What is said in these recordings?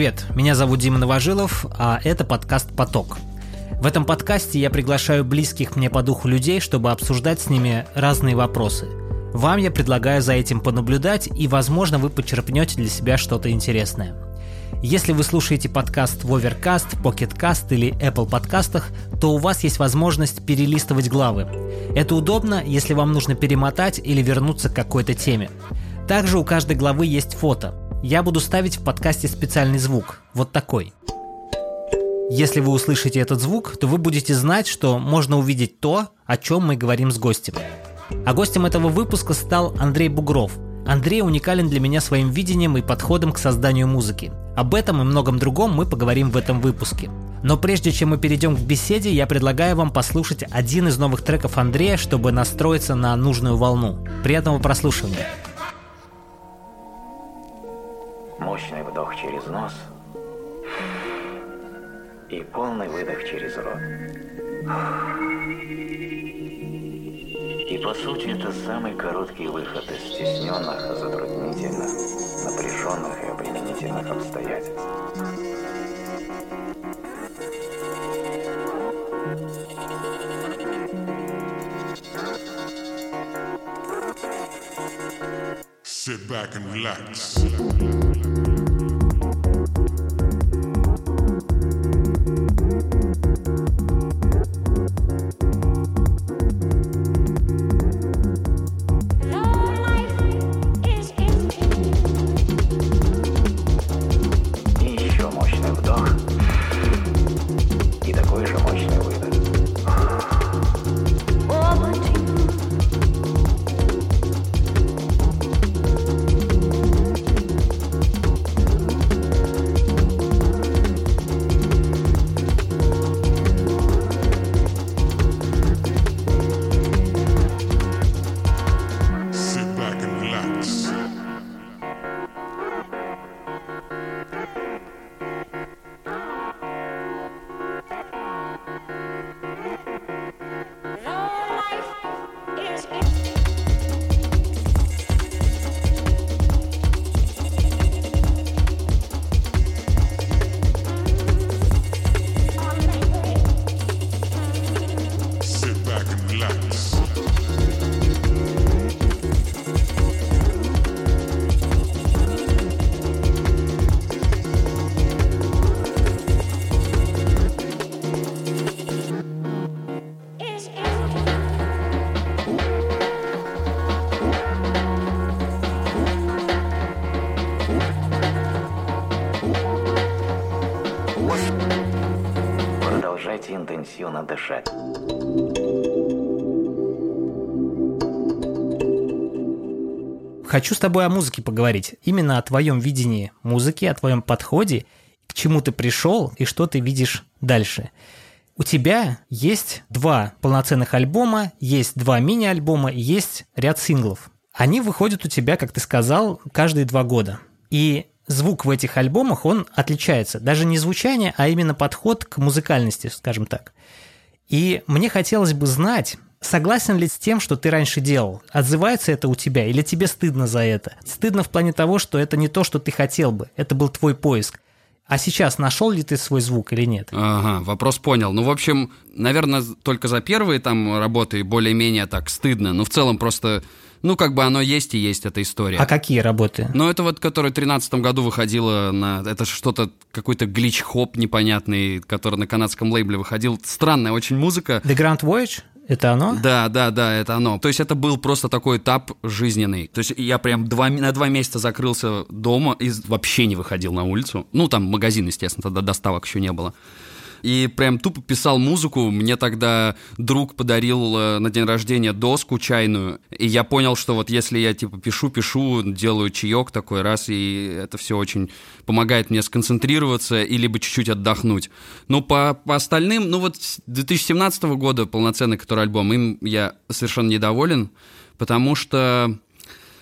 Привет, меня зовут Дима Новожилов, а это подкаст «Поток». В этом подкасте я приглашаю близких мне по духу людей, чтобы обсуждать с ними разные вопросы. Вам я предлагаю за этим понаблюдать, и, возможно, вы почерпнете для себя что-то интересное. Если вы слушаете подкаст в Overcast, Pocketcast или Apple подкастах, то у вас есть возможность перелистывать главы. Это удобно, если вам нужно перемотать или вернуться к какой-то теме. Также у каждой главы есть фото. Я буду ставить в подкасте специальный звук, вот такой. Если вы услышите этот звук, то вы будете знать, что можно увидеть то, о чем мы говорим с гостем. А гостем этого выпуска стал Андрей Бугров – Андрей уникален для меня своим видением и подходом к созданию музыки. Об этом и многом другом мы поговорим в этом выпуске. Но прежде чем мы перейдем к беседе, я предлагаю вам послушать один из новых треков Андрея, чтобы настроиться на нужную волну. Приятного прослушивания. Мощный вдох через нос и полный выдох через рот. И по сути это самый короткий выход из стесненных, затруднительных, напряженных и обременительных обстоятельств. Sit back and relax. Интенсивно дышать. Хочу с тобой о музыке поговорить. Именно о твоем видении музыки, о твоем подходе, к чему ты пришел и что ты видишь дальше. У тебя есть два полноценных альбома, есть два мини-альбома, есть ряд синглов. Они выходят у тебя, как ты сказал, каждые два года. И звук в этих альбомах, он отличается. Даже не звучание, а именно подход к музыкальности, скажем так. И мне хотелось бы знать, согласен ли с тем, что ты раньше делал? Отзывается это у тебя или тебе стыдно за это? Стыдно в плане того, что это не то, что ты хотел бы, это был твой поиск. А сейчас нашел ли ты свой звук или нет? Ага, вопрос понял. Ну, в общем, наверное, только за первые там работы более-менее так стыдно. Но в целом просто ну, как бы оно есть и есть эта история. А какие работы? Ну, это вот, которая в 2013 году выходила на... Это что-то, какой-то глич-хоп непонятный, который на канадском лейбле выходил. Странная очень музыка. The Grand Voyage? Это оно? Да, да, да, это оно. То есть это был просто такой этап жизненный. То есть я прям два, на два месяца закрылся дома и вообще не выходил на улицу. Ну, там магазин, естественно, тогда доставок еще не было и прям тупо писал музыку. Мне тогда друг подарил э, на день рождения доску чайную, и я понял, что вот если я типа пишу, пишу, делаю чаек такой раз, и это все очень помогает мне сконцентрироваться и либо чуть-чуть отдохнуть. Но по, по остальным, ну вот 2017 года полноценный который альбом, им я совершенно недоволен, потому что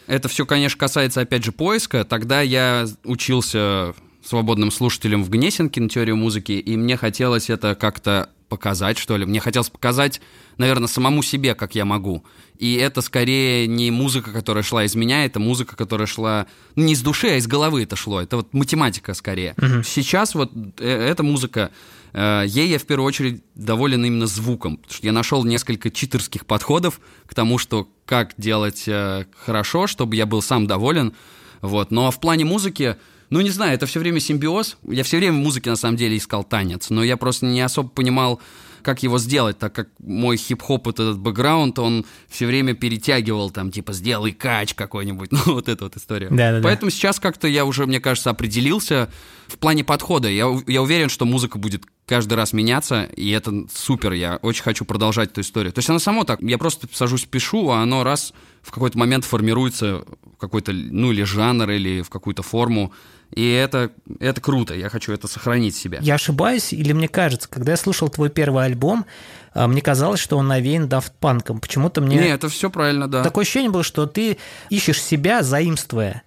это все, конечно, касается, опять же, поиска. Тогда я учился свободным слушателем в Гнесинке на теорию музыки, и мне хотелось это как-то показать, что ли. Мне хотелось показать, наверное, самому себе, как я могу. И это скорее не музыка, которая шла из меня, это музыка, которая шла ну, не из души, а из головы это шло. Это вот математика скорее. Угу. Сейчас вот э, эта музыка, э, ей я в первую очередь доволен именно звуком. Потому что я нашел несколько читерских подходов к тому, что как делать э, хорошо, чтобы я был сам доволен. Вот. Но в плане музыки ну, не знаю, это все время симбиоз. Я все время в музыке, на самом деле, искал танец, но я просто не особо понимал, как его сделать, так как мой хип-хоп, этот бэкграунд, он все время перетягивал, там, типа, сделай кач какой-нибудь, ну, вот эта вот история. Да, да, Поэтому да. сейчас как-то я уже, мне кажется, определился в плане подхода. Я, я уверен, что музыка будет каждый раз меняться, и это супер, я очень хочу продолжать эту историю. То есть она само так, я просто сажусь, пишу, а оно раз в какой-то момент формируется какой-то, ну, или жанр, или в какую-то форму, и это, это круто, я хочу это сохранить себе. Я ошибаюсь, или мне кажется, когда я слушал твой первый альбом, а, мне казалось, что он навеян Punk. Почему-то мне... Не, это все правильно, да. Такое ощущение было, что ты ищешь себя, заимствуя.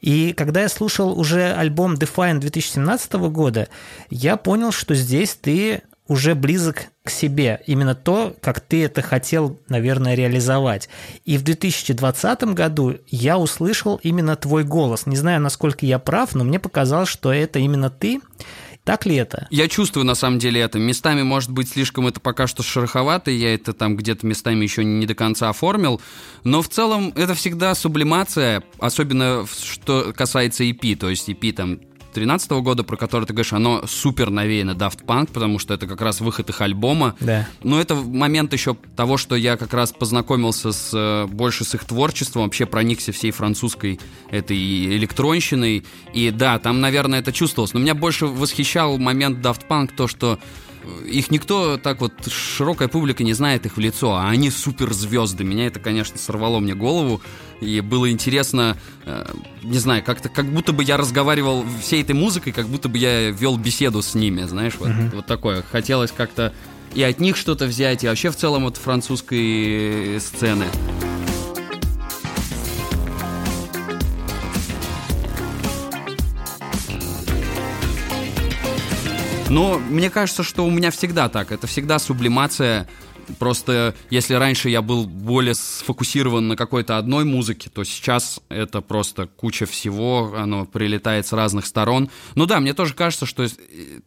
И когда я слушал уже альбом Define 2017 года, я понял, что здесь ты уже близок к себе. Именно то, как ты это хотел, наверное, реализовать. И в 2020 году я услышал именно твой голос. Не знаю, насколько я прав, но мне показалось, что это именно ты. Так ли это? Я чувствую, на самом деле, это. Местами, может быть, слишком это пока что шероховато, я это там где-то местами еще не до конца оформил, но в целом это всегда сублимация, особенно что касается EP, то есть EP там 2013 года, про который ты говоришь, оно супер навеяно Daft Punk, потому что это как раз выход их альбома. Да. Но это момент еще того, что я как раз познакомился с, э, больше с их творчеством, вообще проникся всей французской этой электронщиной. И да, там, наверное, это чувствовалось. Но меня больше восхищал момент Daft Punk, то, что их никто так вот, широкая публика не знает их в лицо, а они суперзвезды. Меня это, конечно, сорвало мне голову, и было интересно, э, не знаю, как-то, как будто бы я разговаривал всей этой музыкой, как будто бы я вел беседу с ними, знаешь, вот, mm-hmm. вот такое. Хотелось как-то и от них что-то взять, и вообще в целом от французской сцены. Но мне кажется, что у меня всегда так. Это всегда сублимация Просто если раньше я был более сфокусирован на какой-то одной музыке, то сейчас это просто куча всего, оно прилетает с разных сторон. Ну да, мне тоже кажется, что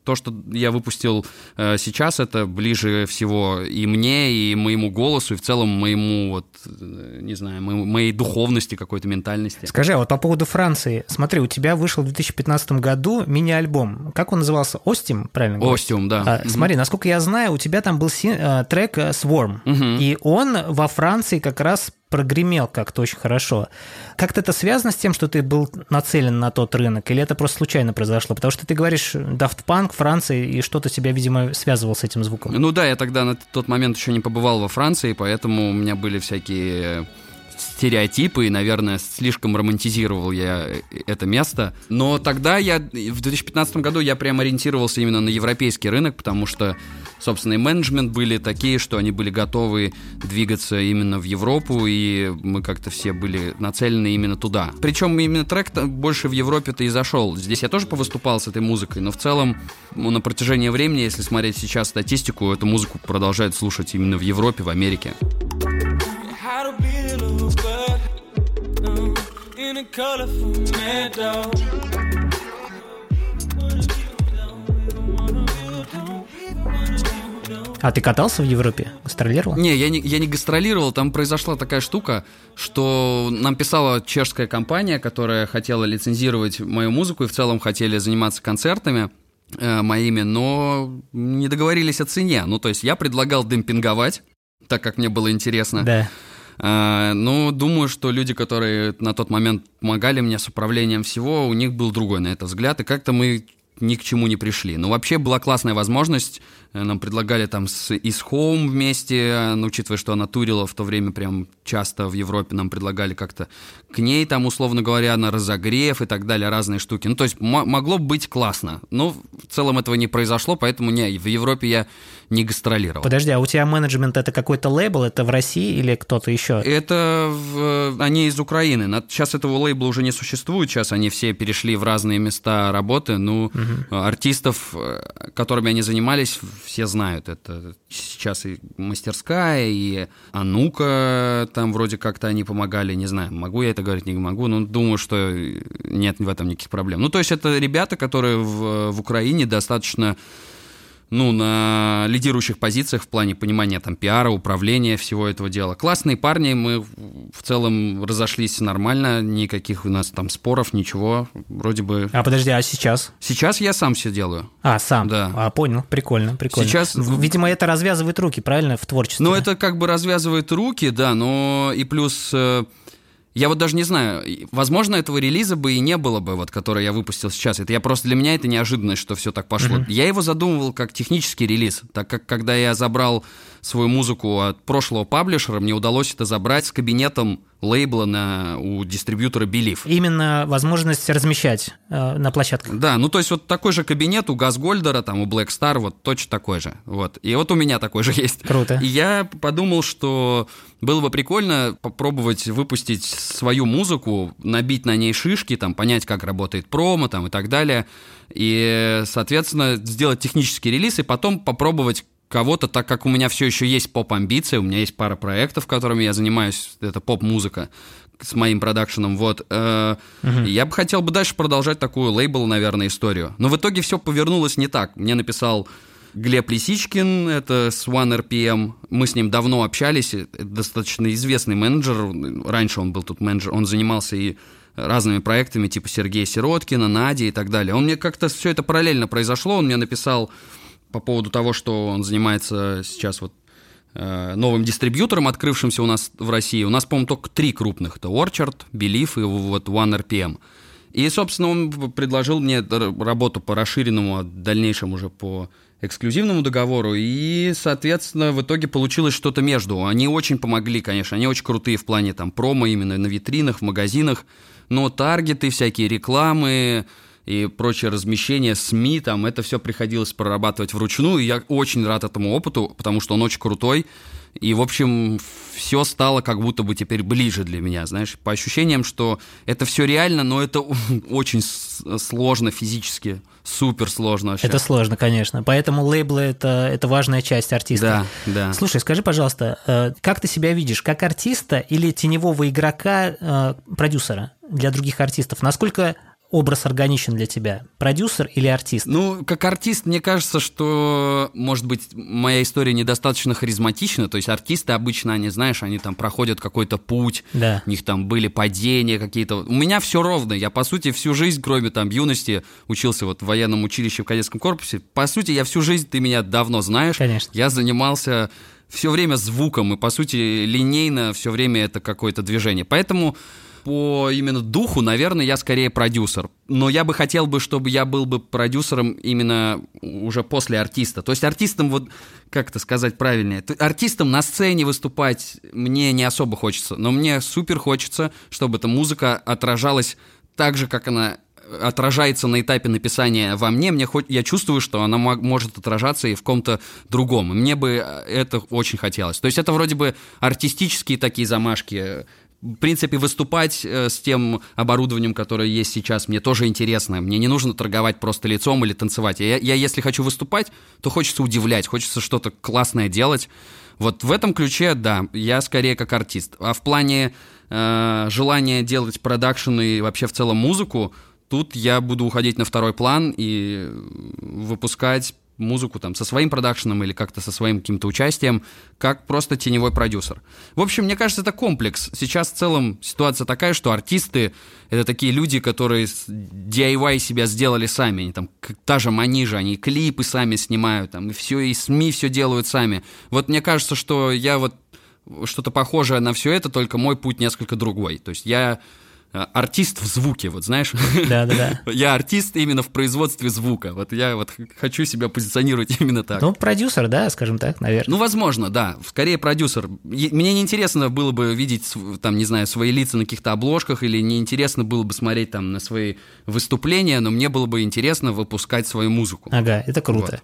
то, что я выпустил э, сейчас, это ближе всего и мне, и моему голосу, и в целом моему, вот, э, не знаю, моей, моей духовности какой-то, ментальности. Скажи, а вот по поводу Франции, смотри, у тебя вышел в 2015 году мини-альбом. Как он назывался? Остим, правильно? Остим, да. А, смотри, насколько я знаю, у тебя там был син- э, трек Swarm. Угу. И он во Франции как раз прогремел как-то очень хорошо. Как-то это связано с тем, что ты был нацелен на тот рынок, или это просто случайно произошло? Потому что ты говоришь Daft Punk, Франция, и что-то тебя, видимо, связывал с этим звуком. Ну да, я тогда на тот момент еще не побывал во Франции, поэтому у меня были всякие стереотипы, и, наверное, слишком романтизировал я это место. Но тогда я, в 2015 году я прям ориентировался именно на европейский рынок, потому что, собственно, и менеджмент были такие, что они были готовы двигаться именно в Европу, и мы как-то все были нацелены именно туда. Причем именно трек больше в Европе-то и зашел. Здесь я тоже повыступал с этой музыкой, но в целом ну, на протяжении времени, если смотреть сейчас статистику, эту музыку продолжают слушать именно в Европе, в Америке. In a colorful meadow. А ты катался в Европе? Гастролировал? Не, я не, я не гастролировал. Там произошла такая штука, что нам писала чешская компания, которая хотела лицензировать мою музыку и в целом хотели заниматься концертами э, моими, но не договорились о цене. Ну, то есть я предлагал демпинговать, так как мне было интересно. Да. Ну, думаю, что люди, которые на тот момент помогали мне с управлением всего, у них был другой на это взгляд, и как-то мы ни к чему не пришли. Но вообще была классная возможность Э, нам предлагали там с Is Home вместе, э, ну, учитывая, что она турила в то время прям часто в Европе, нам предлагали как-то к ней там, условно говоря, на разогрев и так далее, разные штуки. Ну, то есть могло быть классно, но в целом этого не произошло, поэтому не, в Европе я не гастролировал. Подожди, а у тебя менеджмент это какой-то лейбл, это в России или кто-то еще? Это в... они из Украины. Сейчас этого лейбла уже не существует, сейчас они все перешли в разные места работы. Ну, угу. артистов, э, которыми они занимались, все знают. Это сейчас и мастерская, и Анука, там вроде как-то они помогали, не знаю, могу я это говорить, не могу, но думаю, что нет в этом никаких проблем. Ну, то есть это ребята, которые в, в Украине достаточно ну, на лидирующих позициях в плане понимания там пиара, управления всего этого дела. Классные парни, мы в целом разошлись нормально, никаких у нас там споров, ничего, вроде бы... А подожди, а сейчас? Сейчас я сам все делаю. А, сам? Да. А, понял, прикольно, прикольно. Сейчас... Видимо, это развязывает руки, правильно, в творчестве? Ну, это как бы развязывает руки, да, но и плюс... Я вот даже не знаю, возможно, этого релиза бы и не было бы, вот, который я выпустил сейчас. Это я просто для меня это неожиданность, что все так пошло. Mm-hmm. Я его задумывал как технический релиз, так как когда я забрал свою музыку от прошлого паблишера, мне удалось это забрать с кабинетом лейбла на, у дистрибьютора Belief. Именно возможность размещать э, на площадках. Да, ну то есть вот такой же кабинет у Газгольдера, там у Black Star, вот точно такой же. Вот. И вот у меня такой же есть. Круто. И я подумал, что было бы прикольно попробовать выпустить свою музыку, набить на ней шишки, там, понять, как работает промо там, и так далее. И, соответственно, сделать технический релиз и потом попробовать кого-то, так как у меня все еще есть поп-амбиции, у меня есть пара проектов, которыми я занимаюсь, это поп-музыка с моим продакшеном, вот. Э, угу. Я бы хотел бы дальше продолжать такую лейбл, наверное, историю. Но в итоге все повернулось не так. Мне написал Глеб Лисичкин, это с One RPM. Мы с ним давно общались, это достаточно известный менеджер. Раньше он был тут менеджер, он занимался и разными проектами, типа Сергея Сироткина, Нади и так далее. Он мне как-то все это параллельно произошло, он мне написал по поводу того, что он занимается сейчас вот э, новым дистрибьютором, открывшимся у нас в России. У нас, по-моему, только три крупных. Это Orchard, Belief и вот One RPM. И, собственно, он предложил мне работу по расширенному, а дальнейшему уже по эксклюзивному договору, и, соответственно, в итоге получилось что-то между. Они очень помогли, конечно, они очень крутые в плане там промо именно на витринах, в магазинах, но таргеты, всякие рекламы, и прочее размещение СМИ, там это все приходилось прорабатывать вручную, и я очень рад этому опыту, потому что он очень крутой, и, в общем, все стало как будто бы теперь ближе для меня, знаешь, по ощущениям, что это все реально, но это очень сложно физически, супер сложно вообще. Это сложно, конечно, поэтому лейблы это, это важная часть артиста. Да, да. Слушай, скажи, пожалуйста, э, как ты себя видишь, как артиста или теневого игрока, э, продюсера для других артистов? Насколько образ органичен для тебя? Продюсер или артист? Ну, как артист, мне кажется, что, может быть, моя история недостаточно харизматична. То есть артисты обычно, они, знаешь, они там проходят какой-то путь, да. у них там были падения какие-то. У меня все ровно. Я, по сути, всю жизнь, кроме там юности, учился вот в военном училище в кадетском корпусе. По сути, я всю жизнь, ты меня давно знаешь. Конечно. Я занимался все время звуком, и, по сути, линейно все время это какое-то движение. Поэтому по именно духу, наверное, я скорее продюсер. Но я бы хотел бы, чтобы я был бы продюсером именно уже после артиста. То есть артистом, вот как это сказать правильнее, артистом на сцене выступать мне не особо хочется, но мне супер хочется, чтобы эта музыка отражалась так же, как она отражается на этапе написания во мне, мне хоть я чувствую, что она может отражаться и в ком-то другом. Мне бы это очень хотелось. То есть это вроде бы артистические такие замашки, в принципе, выступать э, с тем оборудованием, которое есть сейчас, мне тоже интересно. Мне не нужно торговать просто лицом или танцевать. Я, я если хочу выступать, то хочется удивлять, хочется что-то классное делать. Вот в этом ключе, да, я скорее как артист. А в плане э, желания делать продакшн и вообще в целом музыку, тут я буду уходить на второй план и выпускать музыку там со своим продакшеном или как-то со своим каким-то участием, как просто теневой продюсер. В общем, мне кажется, это комплекс. Сейчас в целом ситуация такая, что артисты — это такие люди, которые DIY себя сделали сами. Они там, та же Манижа, они клипы сами снимают, там, и все, и СМИ все делают сами. Вот мне кажется, что я вот что-то похожее на все это, только мой путь несколько другой. То есть я артист в звуке, вот знаешь? Да, да, да. Я артист именно в производстве звука. Вот я вот хочу себя позиционировать именно так. Ну, продюсер, да, скажем так, наверное. Ну, возможно, да. Скорее продюсер. Мне неинтересно было бы видеть, там, не знаю, свои лица на каких-то обложках, или неинтересно было бы смотреть там на свои выступления, но мне было бы интересно выпускать свою музыку. Ага, это круто. Вот.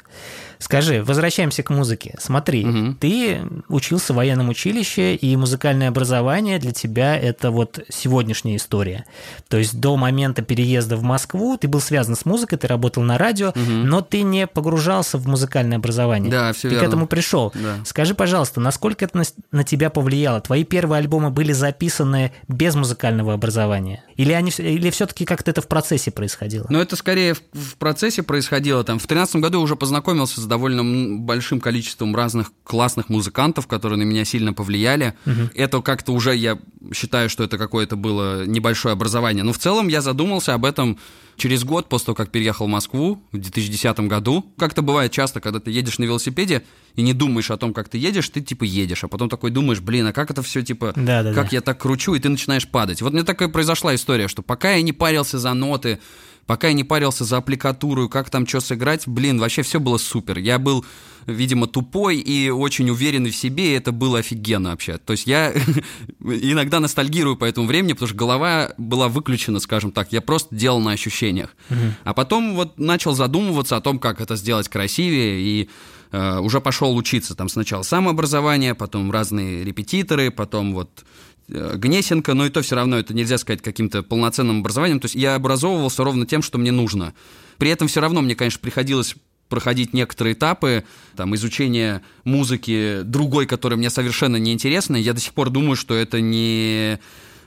Скажи, возвращаемся к музыке. Смотри, угу. ты учился в военном училище, и музыкальное образование для тебя это вот сегодняшняя история история. То есть до момента переезда в Москву ты был связан с музыкой, ты работал на радио, угу. но ты не погружался в музыкальное образование. Да, все Ты верно. к этому пришел. Да. Скажи, пожалуйста, насколько это на, на тебя повлияло? Твои первые альбомы были записаны без музыкального образования? Или, они, или все-таки как-то это в процессе происходило? Но это скорее в, в процессе происходило. Там, в 2013 году уже познакомился с довольно большим количеством разных классных музыкантов, которые на меня сильно повлияли. Угу. Это как-то уже, я считаю, что это какое-то было небольшое образование. Но в целом я задумался об этом через год после того, как переехал в Москву в 2010 году. Как-то бывает часто, когда ты едешь на велосипеде и не думаешь о том, как ты едешь, ты типа едешь, а потом такой думаешь, блин, а как это все типа, да, да, как да. я так кручу, и ты начинаешь падать. Вот мне такая произошла история, что пока я не парился за ноты, пока я не парился за аппликатуру, как там что сыграть, блин, вообще все было супер. Я был, видимо, тупой и очень уверенный в себе, и это было офигенно вообще. То есть я иногда ностальгирую по этому времени, потому что голова была выключена, скажем так. Я просто делал на ощущениях. Угу. А потом вот начал задумываться о том, как это сделать красивее, и э, уже пошел учиться. Там сначала самообразование, потом разные репетиторы, потом вот Гнесинка, но и то все равно это нельзя сказать каким-то полноценным образованием. То есть я образовывался ровно тем, что мне нужно. При этом все равно мне, конечно, приходилось проходить некоторые этапы там, изучения музыки другой, которая мне совершенно неинтересна. Я до сих пор думаю, что это не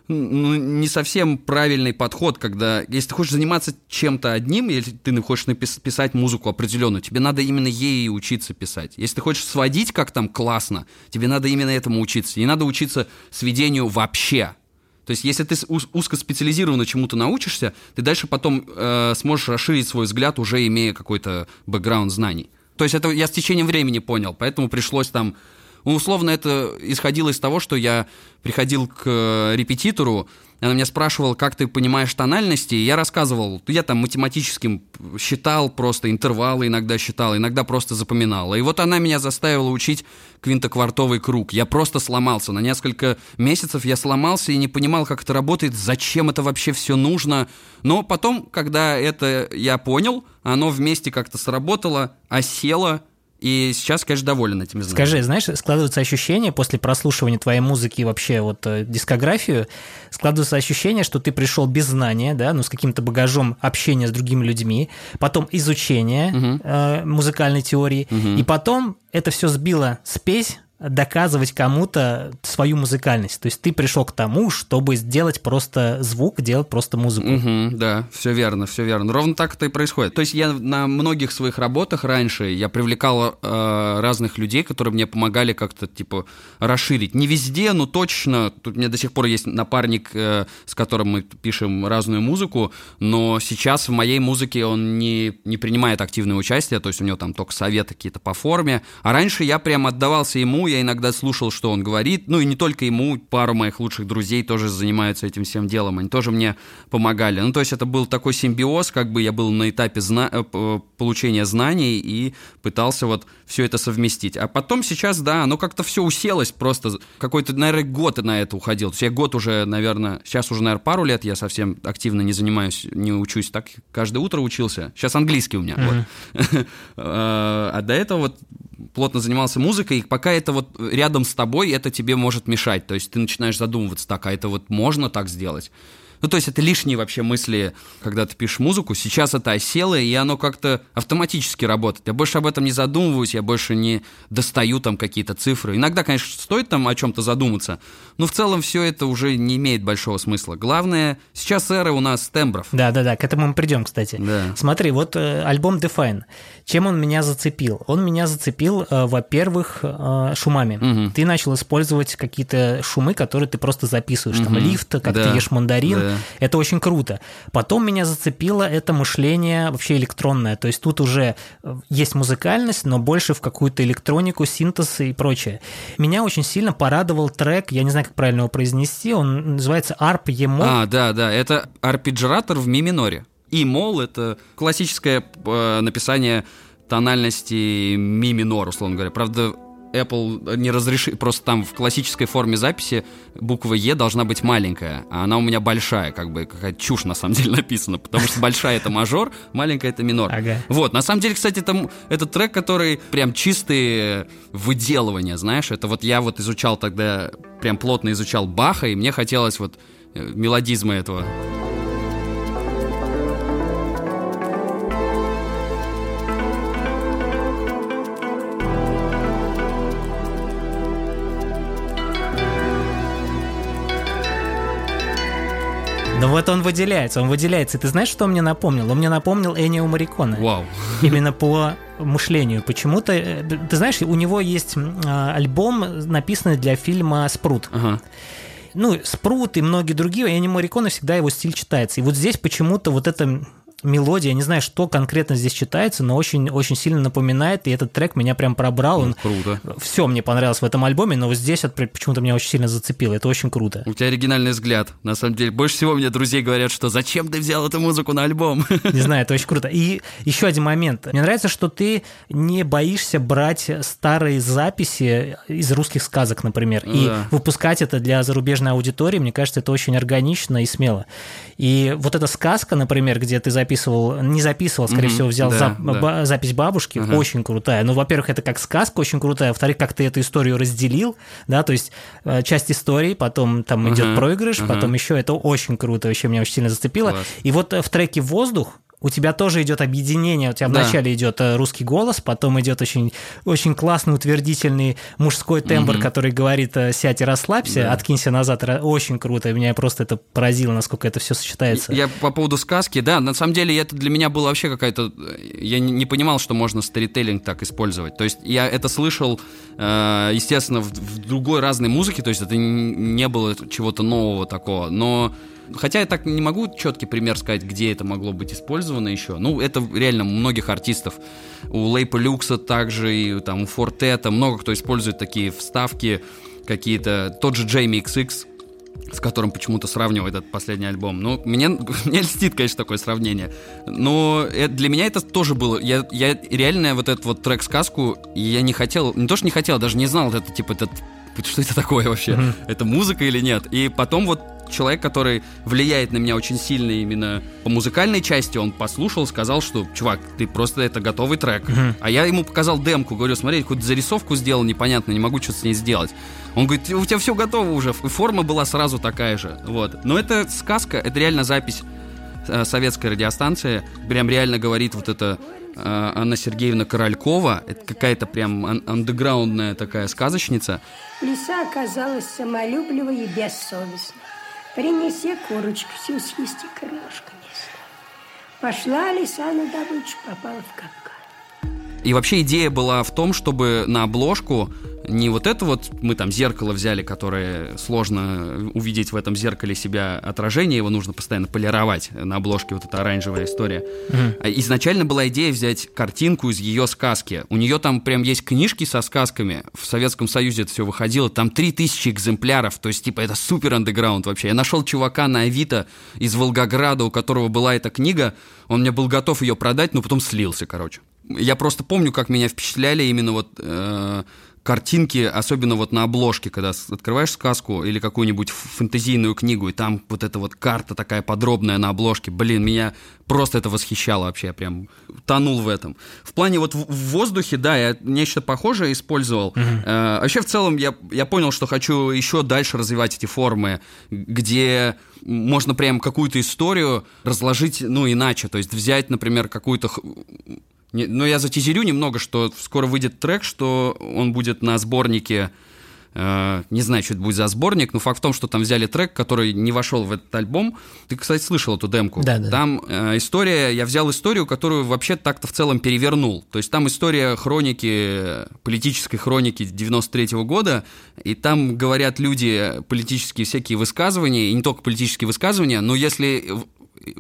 ну, не совсем правильный подход, когда если ты хочешь заниматься чем-то одним, если ты хочешь написать музыку определенную, тебе надо именно ей учиться писать. Если ты хочешь сводить как там классно, тебе надо именно этому учиться. Не надо учиться сведению вообще. То есть, если ты узкоспециализированно чему-то научишься, ты дальше потом э, сможешь расширить свой взгляд, уже имея какой-то бэкграунд знаний. То есть, это я с течением времени понял, поэтому пришлось там ну, условно, это исходило из того, что я приходил к репетитору, она меня спрашивала, как ты понимаешь тональности, и я рассказывал, я там математическим считал просто, интервалы иногда считал, иногда просто запоминал. И вот она меня заставила учить квинтоквартовый круг. Я просто сломался. На несколько месяцев я сломался и не понимал, как это работает, зачем это вообще все нужно. Но потом, когда это я понял, оно вместе как-то сработало, осело, и сейчас, конечно, доволен этим знанием. Скажи, знаешь, складывается ощущение после прослушивания твоей музыки и вообще вот э, дискографию, складывается ощущение, что ты пришел без знания, да, ну с каким-то багажом общения с другими людьми, потом изучение угу. э, музыкальной теории, угу. и потом это все сбило спесь доказывать кому-то свою музыкальность. То есть ты пришел к тому, чтобы сделать просто звук, делать просто музыку. Угу, да, все верно, все верно. Ровно так это и происходит. То есть я на многих своих работах раньше я привлекал э, разных людей, которые мне помогали как-то типа расширить. Не везде, но точно. Тут у меня до сих пор есть напарник, э, с которым мы пишем разную музыку, но сейчас в моей музыке он не, не принимает активное участие, то есть у него там только советы какие-то по форме. А раньше я прям отдавался ему я иногда слушал, что он говорит. Ну и не только ему, пару моих лучших друзей тоже занимаются этим всем делом. Они тоже мне помогали. Ну то есть это был такой симбиоз, как бы я был на этапе зна- э, получения знаний и пытался вот все это совместить. А потом сейчас, да, оно как-то все уселось, просто какой-то, наверное, год на это уходил. То есть я год уже, наверное, сейчас уже, наверное, пару лет я совсем активно не занимаюсь, не учусь. Так каждое утро учился. Сейчас английский у меня. Вот. А до этого вот плотно занимался музыкой, и пока это вот рядом с тобой, это тебе может мешать. То есть ты начинаешь задумываться, так, а это вот можно так сделать? Ну, то есть это лишние вообще мысли, когда ты пишешь музыку. Сейчас это осело, и оно как-то автоматически работает. Я больше об этом не задумываюсь, я больше не достаю там какие-то цифры. Иногда, конечно, стоит там о чем-то задуматься, но в целом все это уже не имеет большого смысла. Главное, сейчас эра у нас тембров. Да-да-да, к этому мы придем, кстати. Да. Смотри, вот э, альбом Define. Чем он меня зацепил? Он меня зацепил, э, во-первых, э, шумами. Угу. Ты начал использовать какие-то шумы, которые ты просто записываешь. Угу. Там лифт, как Да. ты ешь мандарин. Да. Это очень круто. Потом меня зацепило это мышление вообще электронное. То есть тут уже э, есть музыкальность, но больше в какую-то электронику, синтез и прочее. Меня очень сильно порадовал трек, я не знаю, как правильно его произнести, он называется Arp Emo. А, да, да, это арпеджиратор в ми миноре. И мол это классическое э, написание тональности ми минор, условно говоря. Правда, Apple не разрешит, просто там в классической форме записи буква Е должна быть маленькая, а она у меня большая, как бы какая-то чушь на самом деле написана, потому что большая это мажор, маленькая это минор. Ага. Вот, на самом деле, кстати, это, это трек, который прям чистые выделывания, знаешь, это вот я вот изучал тогда, прям плотно изучал Баха, и мне хотелось вот э, мелодизма этого. Ну вот он выделяется, он выделяется. И ты знаешь, что он мне напомнил? Он мне напомнил Энио Марикона. Вау. Именно по мышлению. Почему-то, э, ты знаешь, у него есть а, альбом, написанный для фильма «Спрут». Ага. Ну, «Спрут» и многие другие, Энио Марикона всегда его стиль читается. И вот здесь почему-то вот это мелодия, не знаю, что конкретно здесь читается, но очень-очень сильно напоминает, и этот трек меня прям пробрал. Он... Круто. Все мне понравилось в этом альбоме, но вот здесь вот почему-то меня очень сильно зацепило, это очень круто. У тебя оригинальный взгляд. На самом деле, больше всего мне друзей говорят, что зачем ты взял эту музыку на альбом? Не знаю, это очень круто. И еще один момент. Мне нравится, что ты не боишься брать старые записи из русских сказок, например, и Да. выпускать это для зарубежной аудитории. Мне кажется, это очень органично и смело. И вот эта сказка, например, где ты записывал, не записывал, скорее Мгм, всего, взял да, зап- да. ба- запись бабушки, Ага. очень крутая. Ну, во-первых, это как сказка очень крутая, во-вторых, как ты эту историю разделил, да, то есть э, часть истории, потом там Ага, идет проигрыш, ага. потом еще это очень круто, вообще меня очень сильно зацепило. Класс. И вот э, в треке «Воздух» у тебя тоже идет объединение. У тебя Да. вначале идет э, русский голос, потом идет очень, очень классный утвердительный мужской тембр, Мгм. который говорит э, «сядь и расслабься», Да. «откинься назад». Очень круто. Меня просто это поразило, насколько это все сочетается. Я по поводу сказки, да, на самом деле это для меня было вообще какая-то... Я не, не понимал, что можно сторителлинг так использовать. То есть я это слышал, э, естественно, в, в другой разной музыке, то есть это не было чего-то нового такого, но... Хотя я так не могу четкий пример сказать, где это могло быть использовано еще. Ну, это реально у многих артистов. У Лейпа Люкса также, и там у Фортета, много кто использует такие вставки какие-то. Тот же Джейми XX, с которым почему-то сравнивает этот последний альбом. Ну, мне, мне льстит, конечно, такое сравнение. Но э- для меня это тоже было... Я, я реально вот этот вот трек-сказку, я не хотел... Не то, что не хотел, даже не знал, это типа, этот, что это такое вообще? Это музыка или нет? И потом вот человек, который влияет на меня очень сильно именно по музыкальной части, он послушал, сказал, что, чувак, ты просто это готовый трек. Мгм. А я ему показал демку, говорю, смотри, какую-то зарисовку сделал непонятно, не могу что-то с ней сделать. Он говорит, у тебя все готово уже, форма была сразу такая же. Вот. Но это сказка, это реально запись э, советской радиостанции, прям реально говорит вот это Анна Сергеевна Королькова, это какая-то прям ан- андеграундная такая сказочница. Лиса оказалась самолюблива и бессовестна. Принеси курочку, всю съесть и крылышко не. Пошла лиса на добычу, попала в капкан. И вообще идея была в том, чтобы на обложку не вот это вот мы там зеркало взяли, которое сложно увидеть в этом зеркале себя отражение, его нужно постоянно полировать на обложке, вот эта оранжевая история. А Изначально была идея взять картинку из ее сказки. У нее там прям есть книжки со сказками. В Советском Союзе это все выходило. Там 3000 экземпляров. То есть, типа, это супер андеграунд вообще. Я нашел чувака на Авито из Волгограда, у которого была эта книга. Он мне был готов ее продать, но потом слился, короче. Я просто помню, как меня впечатляли именно вот э, картинки, особенно вот на обложке, когда открываешь сказку или какую-нибудь фэнтезийную книгу, и там вот эта вот карта такая подробная на обложке. Блин, меня просто это восхищало вообще, я прям тонул в этом. В плане вот в, воздухе, да, я нечто похожее использовал. Э, вообще, в целом, я, я понял, что хочу еще дальше развивать эти формы, где можно прям какую-то историю разложить, ну, иначе. То есть взять, например, какую-то не- Но я затизерю немного, что скоро выйдет трек, что он будет на сборнике. э, не знаю, что это будет за сборник, но факт в том, что там взяли трек, который не вошел в этот альбом. Ты, кстати, слышал эту демку. Да, да. Там э, история, я взял историю, которую вообще так-то в целом перевернул. То есть там история хроники, политической хроники 93 года, и там говорят люди политические всякие высказывания, и не только политические высказывания, но если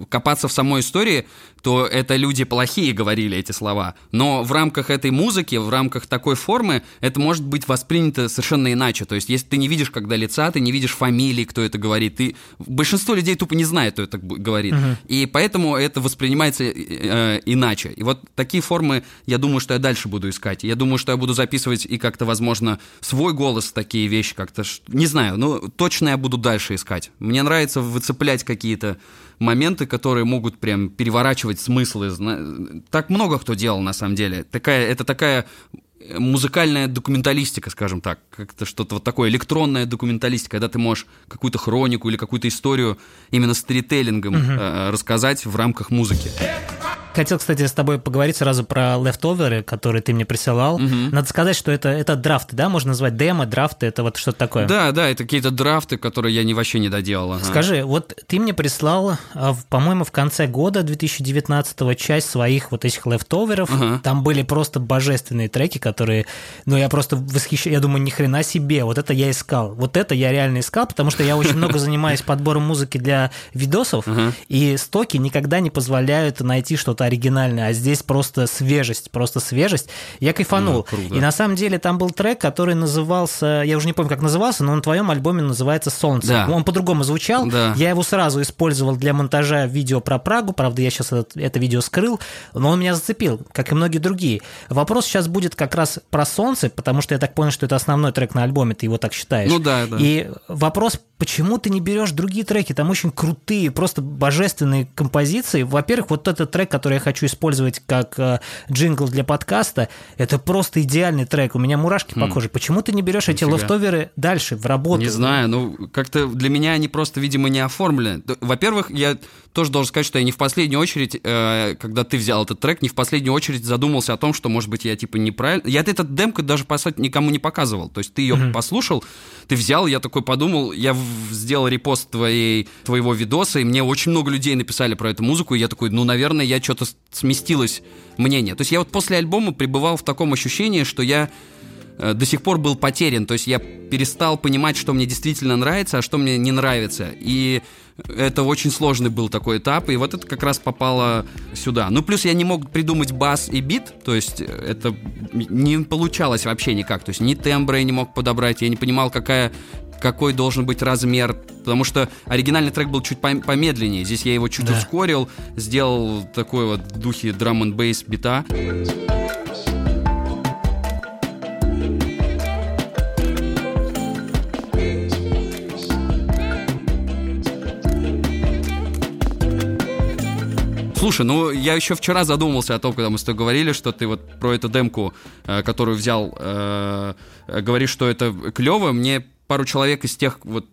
копаться в самой истории, то это люди плохие говорили эти слова. Но в рамках этой музыки, в рамках такой формы, это может быть воспринято совершенно иначе. То есть, если ты не видишь, когда лица, ты не видишь фамилии, кто это говорит, ты... большинство людей тупо не знает, кто это говорит. И поэтому это воспринимается э, э, иначе. И вот такие формы, я думаю, что я дальше буду искать. Я думаю, что я буду записывать и как-то, возможно, свой голос, такие вещи как-то... Не знаю, но точно я буду дальше искать. Мне нравится выцеплять какие-то моменты, которые могут прям переворачивать смыслы. Так много кто делал, на самом деле. Такая, это такая музыкальная документалистика, скажем так, как-то что-то вот такое, электронная документалистика, когда ты можешь какую-то хронику или какую-то историю именно сторителлингом угу. э, рассказать в рамках музыки. Хотел, кстати, с тобой поговорить сразу про лефтоверы, которые ты мне присылал. Угу. Надо сказать, что это, это драфты, да? Можно назвать демо, драфты, это вот что-то такое. Да, да, это какие-то драфты, которые я не, вообще не доделал. Ага. Скажи, вот ты мне прислал, а, по-моему, в конце года 2019 часть своих вот этих лефтоверов. Ага. Там были просто божественные треки, которые, ну, я просто восхищаюсь, я думаю, ни хрена себе, вот это я искал. Вот это я реально искал, потому что я очень много занимаюсь подбором музыки для видосов, и стоки никогда не позволяют найти что-то оригинальное, а здесь просто свежесть, просто свежесть. Я кайфанул. Ну, и на самом деле там был трек, который назывался, я уже не помню, как назывался, но на твоем альбоме называется «Солнце». Да. Он по-другому звучал. Да. Я его сразу использовал для монтажа видео про Прагу, правда, я сейчас это, это видео скрыл, но он меня зацепил, как и многие другие. Вопрос сейчас будет как раз про «Солнце», потому что я так понял, что это основной трек на альбоме, ты его так считаешь. Ну да, да. И вопрос, почему ты не берешь другие треки? Там очень крутые, просто божественные композиции. Во-первых, вот этот трек, который я хочу использовать как э, джингл для подкаста, это просто идеальный трек. У меня мурашки хм. по коже. Почему ты не берешь эти лофтоверы дальше, в работу? Не знаю, ну как-то для меня они просто, видимо, не оформлены. Во-первых, я тоже должен сказать, что я не в последнюю очередь, э, когда ты взял этот трек, не в последнюю очередь задумался о том, что, может быть, я типа неправильно... Я этот демку даже, по сути, никому не показывал. То есть ты ее mm-hmm. послушал, ты взял, я такой подумал, я сделал репост твоей, твоего видоса, и мне очень много людей написали про эту музыку, и я такой, ну, наверное, я что-то сместилось мнение. То есть я вот после альбома пребывал в таком ощущении, что я э, до сих пор был потерян. То есть я перестал понимать, что мне действительно нравится, а что мне не нравится. И это очень сложный был такой этап, и вот это как раз попало сюда. Ну, плюс я не мог придумать бас и бит, то есть это не получалось вообще никак. То есть ни тембра я не мог подобрать, я не понимал, какая какой должен быть размер, потому что оригинальный трек был чуть помедленнее. Здесь я его чуть да. ускорил, сделал такой вот в духе драм н бейс бита. Слушай, ну я еще вчера задумался о том, когда мы с тобой говорили, что ты вот про эту демку, э, которую взял, э, говоришь, что это клево. Мне пару человек из тех вот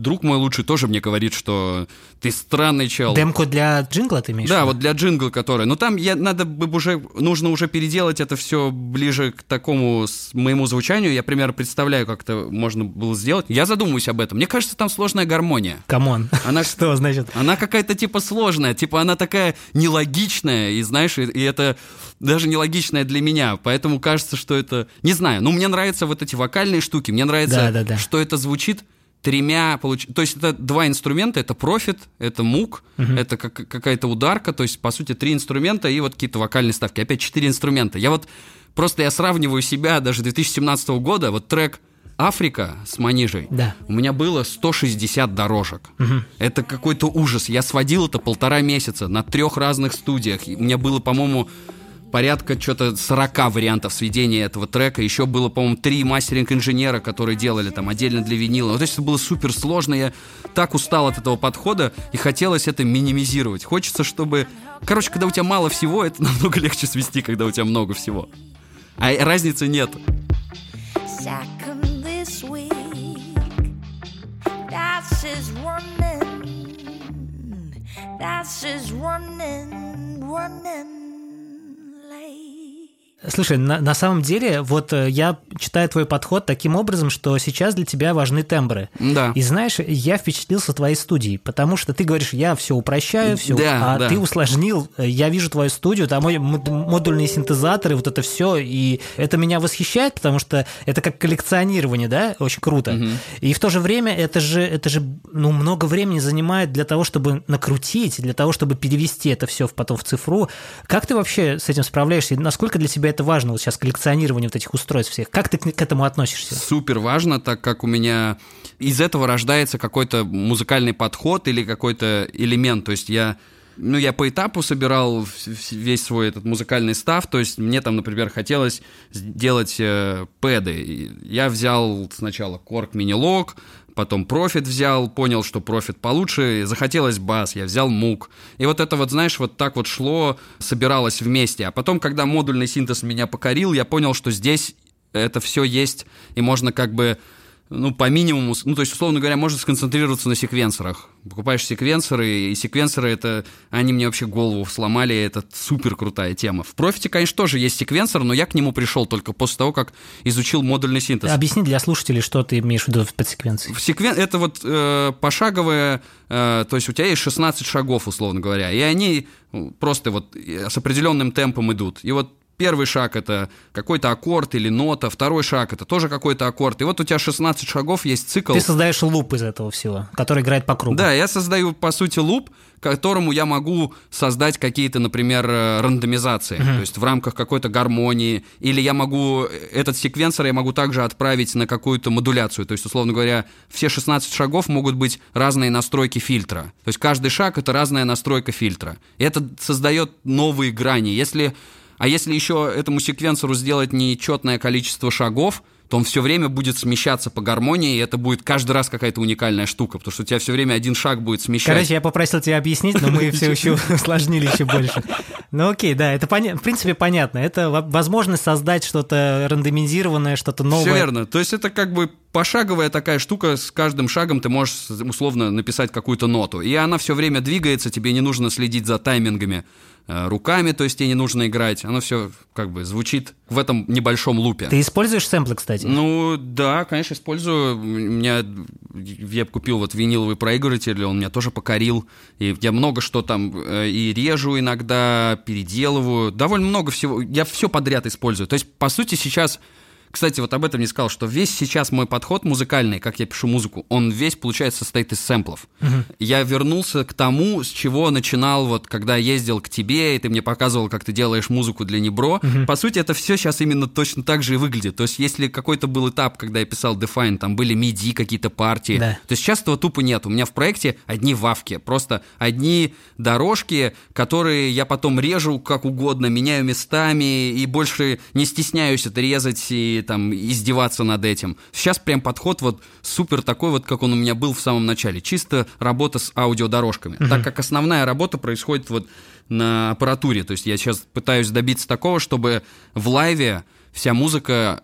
друг мой лучший тоже мне говорит, что ты странный чел. Демку для джингла ты имеешь? Да, вот для джингла, который. Но там я надо бы уже нужно уже переделать это все ближе к такому моему звучанию. Я примерно представляю, как это можно было сделать. Я задумываюсь об этом. Мне кажется, там сложная гармония. Come on. Она что значит? Она какая-то типа сложная, типа она такая нелогичная и знаешь, и, и это даже нелогичная для меня, поэтому кажется, что это... Не знаю, но мне нравятся вот эти вокальные штуки, мне нравится, да, да, да. что это звучит тремя, получ... то есть это два инструмента, это профит, это мук, угу. это как, какая-то ударка, то есть по сути три инструмента и вот какие-то вокальные ставки, опять четыре инструмента. Я вот просто я сравниваю себя даже 2017 года, вот трек Африка с Манижей, да. у меня было 160 дорожек. Угу. Это какой-то ужас. Я сводил это полтора месяца на трех разных студиях. У меня было, по-моему, порядка что-то 40 вариантов сведения этого трека. Еще было, по-моему, три мастеринг-инженера, которые делали там отдельно для винила. Вот то есть это было супер сложно. Я так устал от этого подхода и хотелось это минимизировать. Хочется, чтобы... Короче, когда у тебя мало всего, это намного легче свести, когда у тебя много всего. А разницы нет. That's just running, running. Слушай, на, на самом деле, вот э, я читаю твой подход таким образом, что сейчас для тебя важны тембры. Да. И знаешь, я впечатлился твоей студией, потому что ты говоришь, я все упрощаю, все, да, а да. ты усложнил. Я вижу твою студию, там модульные синтезаторы, вот это все, и это меня восхищает, потому что это как коллекционирование, да, очень круто. Угу. И в то же время это же, это же ну, много времени занимает для того, чтобы накрутить, для того, чтобы перевести это все потом в цифру. Как ты вообще с этим справляешься? Насколько для тебя это важно вот сейчас коллекционирование вот этих устройств всех. Как ты к этому относишься? Супер важно, так как у меня из этого рождается какой-то музыкальный подход или какой-то элемент. То есть я ну, я по этапу собирал весь свой этот музыкальный став, то есть мне там, например, хотелось сделать э, пэды. Я взял сначала Korg Minilog, потом профит взял, понял, что профит получше, захотелось бас, я взял мук. И вот это вот, знаешь, вот так вот шло, собиралось вместе. А потом, когда модульный синтез меня покорил, я понял, что здесь это все есть, и можно как бы ну, по минимуму, ну, то есть, условно говоря, можно сконцентрироваться на секвенсорах. Покупаешь секвенсоры, и секвенсоры это, они мне вообще голову сломали, это супер крутая тема. В профите, конечно, тоже есть секвенсор, но я к нему пришел только после того, как изучил модульный синтез. Объясни для слушателей, что ты имеешь в виду под секвенцией. Секвен... Это вот э, пошаговое, э, то есть у тебя есть 16 шагов, условно говоря, и они просто вот с определенным темпом идут. И вот Первый шаг это какой-то аккорд или нота, второй шаг это тоже какой-то аккорд. И вот у тебя 16 шагов, есть цикл. Ты создаешь луп из этого всего, который играет по кругу. Да, я создаю, по сути, луп, которому я могу создать какие-то, например, э, рандомизации, uh-huh. то есть в рамках какой-то гармонии, или я могу, этот секвенсор я могу также отправить на какую-то модуляцию, то есть, условно говоря, все 16 шагов могут быть разные настройки фильтра, то есть каждый шаг — это разная настройка фильтра, и это создает новые грани. Если а если еще этому секвенсору сделать нечетное количество шагов, то он все время будет смещаться по гармонии, и это будет каждый раз какая-то уникальная штука, потому что у тебя все время один шаг будет смещать. Короче, я попросил тебя объяснить, но мы все еще усложнили еще больше. Ну окей, да, это в принципе понятно. Это возможность создать что-то рандомизированное, что-то новое. Все верно. То есть это как бы пошаговая такая штука, с каждым шагом ты можешь условно написать какую-то ноту, и она все время двигается, тебе не нужно следить за таймингами. Э, руками, то есть тебе не нужно играть. Оно все как бы звучит в этом небольшом лупе. Ты используешь сэмплы, кстати? Ну, да, конечно, использую. У меня, я купил вот виниловый проигрыватель, он меня тоже покорил. И я много что там э, и режу иногда, переделываю. Довольно много всего. Я все подряд использую. То есть, по сути, сейчас кстати, вот об этом не сказал, что весь сейчас мой подход музыкальный, как я пишу музыку, он весь, получается, состоит из сэмплов. Угу. Я вернулся к тому, с чего начинал, вот когда ездил к тебе, и ты мне показывал, как ты делаешь музыку для Небро. Угу. По сути, это все сейчас именно точно так же и выглядит. То есть, если какой-то был этап, когда я писал Define, там были MIDI какие-то партии, да. то сейчас этого тупо нет. У меня в проекте одни вавки, просто одни дорожки, которые я потом режу как угодно, меняю местами и больше не стесняюсь это резать и там издеваться над этим. Сейчас прям подход вот супер такой вот, как он у меня был в самом начале. Чисто работа с аудиодорожками. Угу. Так как основная работа происходит вот на аппаратуре. То есть я сейчас пытаюсь добиться такого, чтобы в live 'е вся музыка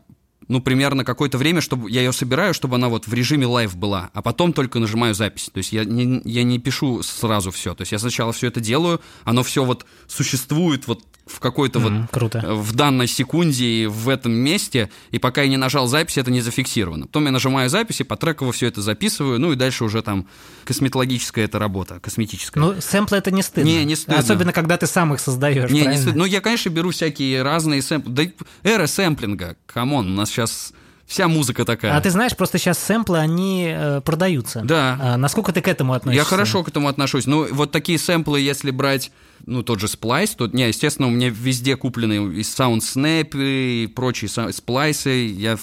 ну, примерно какое-то время, чтобы я ее собираю, чтобы она вот в режиме live была, а потом только нажимаю запись. То есть я не, я не пишу сразу все. То есть я сначала все это делаю, оно все вот существует вот в какой-то mm, вот круто. Э, в данной секунде и в этом месте, и пока я не нажал запись, это не зафиксировано. Потом я нажимаю запись и по треково все это записываю, ну и дальше уже там косметологическая эта работа, косметическая. Ну, сэмплы это не стыдно. Не, не стыдно. Особенно, когда ты сам их создаешь, Не, правильно? не стыдно. Ну, я, конечно, беру всякие разные сэмплы. Да эра сэмплинга, come on, у нас сейчас вся музыка такая. А ты знаешь, просто сейчас сэмплы, они э, продаются. Да. А насколько ты к этому относишься? Я хорошо к этому отношусь. Ну, вот такие сэмплы, если брать, ну, тот же Splice, то, не, естественно, у меня везде куплены и SoundSnap, и прочие сплайсы, я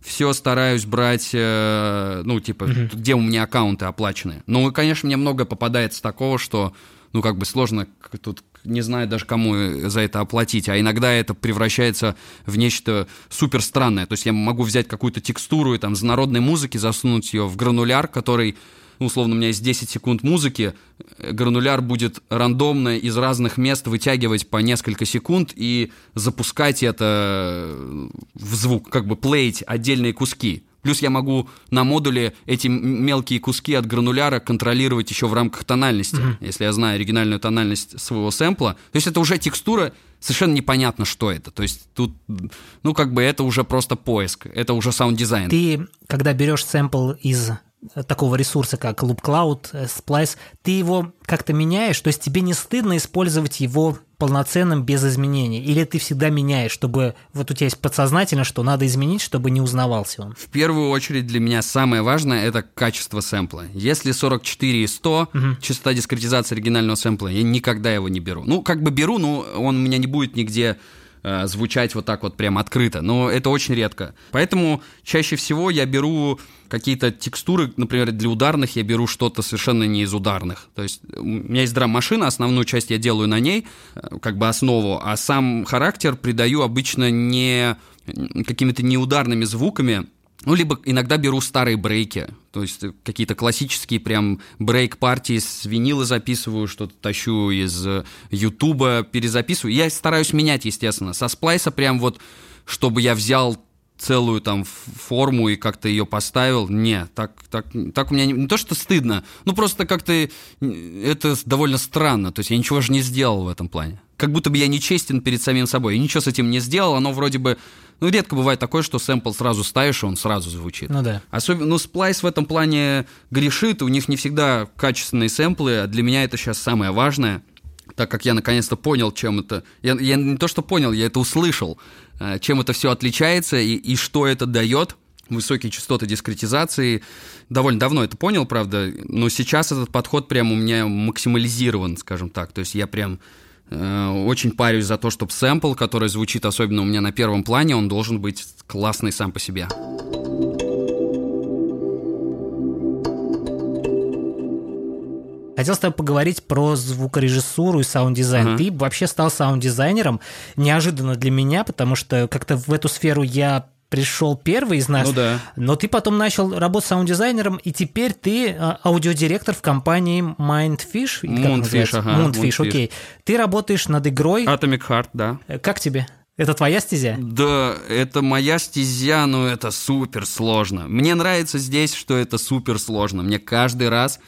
все стараюсь брать, э, ну, типа, uh где у меня аккаунты оплачены. Ну, конечно, мне много попадается такого, что, ну, как бы сложно тут не знаю даже, кому за это оплатить, а иногда это превращается в нечто супер странное. То есть я могу взять какую-то текстуру и там за народной музыки засунуть ее в грануляр, который ну, условно, у меня есть 10 секунд музыки, грануляр будет рандомно из разных мест вытягивать по несколько секунд и запускать это в звук, как бы play 'ить отдельные куски. Плюс я могу на модуле эти мелкие куски от грануляра контролировать еще в рамках тональности, mm-hmm. если я знаю оригинальную тональность своего сэмпла. То есть это уже текстура, совершенно непонятно, что это. То есть тут, ну, как бы это уже просто поиск, это уже саунд-дизайн. Ты, когда берешь сэмпл из такого ресурса, как Loopcloud, э, Splice, ты его как-то меняешь, то есть тебе не стыдно использовать его полноценным без изменений? Или ты всегда меняешь, чтобы вот у тебя есть подсознательно, что надо изменить, чтобы не узнавался он? В первую очередь для меня самое важное – это качество сэмпла. Если 44 и 100, угу. частота дискретизации оригинального сэмпла, я никогда его не беру. Ну, как бы беру, но он у меня не будет нигде э, звучать вот так вот прям открыто, но это очень редко. Поэтому чаще всего я беру какие-то текстуры, например, для ударных я беру что-то совершенно не из ударных. То есть у меня есть драм-машина, основную часть я делаю на ней, э, как бы основу, а сам характер придаю обычно не какими-то неударными звуками, ну, либо иногда беру старые брейки, то есть какие-то классические прям брейк-партии с винила записываю, что-то тащу из Ютуба, перезаписываю. Я стараюсь менять, естественно. Со сплайса прям вот, чтобы я взял целую там форму и как-то ее поставил. Не, так, так, так у меня не, не то, что стыдно, ну просто как-то это довольно странно. То есть я ничего же не сделал в этом плане. Как будто бы я нечестен перед самим собой. Я ничего с этим не сделал, оно вроде бы... Ну, редко бывает такое, что сэмпл сразу ставишь, и он сразу звучит. Ну да. Особенно, ну, Splice в этом плане грешит, у них не всегда качественные сэмплы, а для меня это сейчас самое важное так как я наконец-то понял, чем это... Я, я не то, что понял, я это услышал, э, чем это все отличается и, и что это дает. Высокие частоты дискретизации. Довольно давно это понял, правда, но сейчас этот подход прям у меня максимализирован, скажем так. То есть я прям э, очень парюсь за то, чтобы сэмпл, который звучит особенно у меня на первом плане, он должен быть классный сам по себе. Хотел с тобой поговорить про звукорежиссуру и саунд-дизайн. Uh-huh. Ты вообще стал саунд-дизайнером неожиданно для меня, потому что как-то в эту сферу я пришел первый из нас, ну, да. но ты потом начал работать саунд-дизайнером, и теперь ты а, аудиодиректор в компании Mundfish. Mundfish, ага. Mundfish, окей. Ты работаешь над игрой... Atomic Heart, да. Как тебе? Это твоя стезя? Да, это моя стезя, но это супер сложно. Мне нравится здесь, что это супер сложно. Мне каждый раз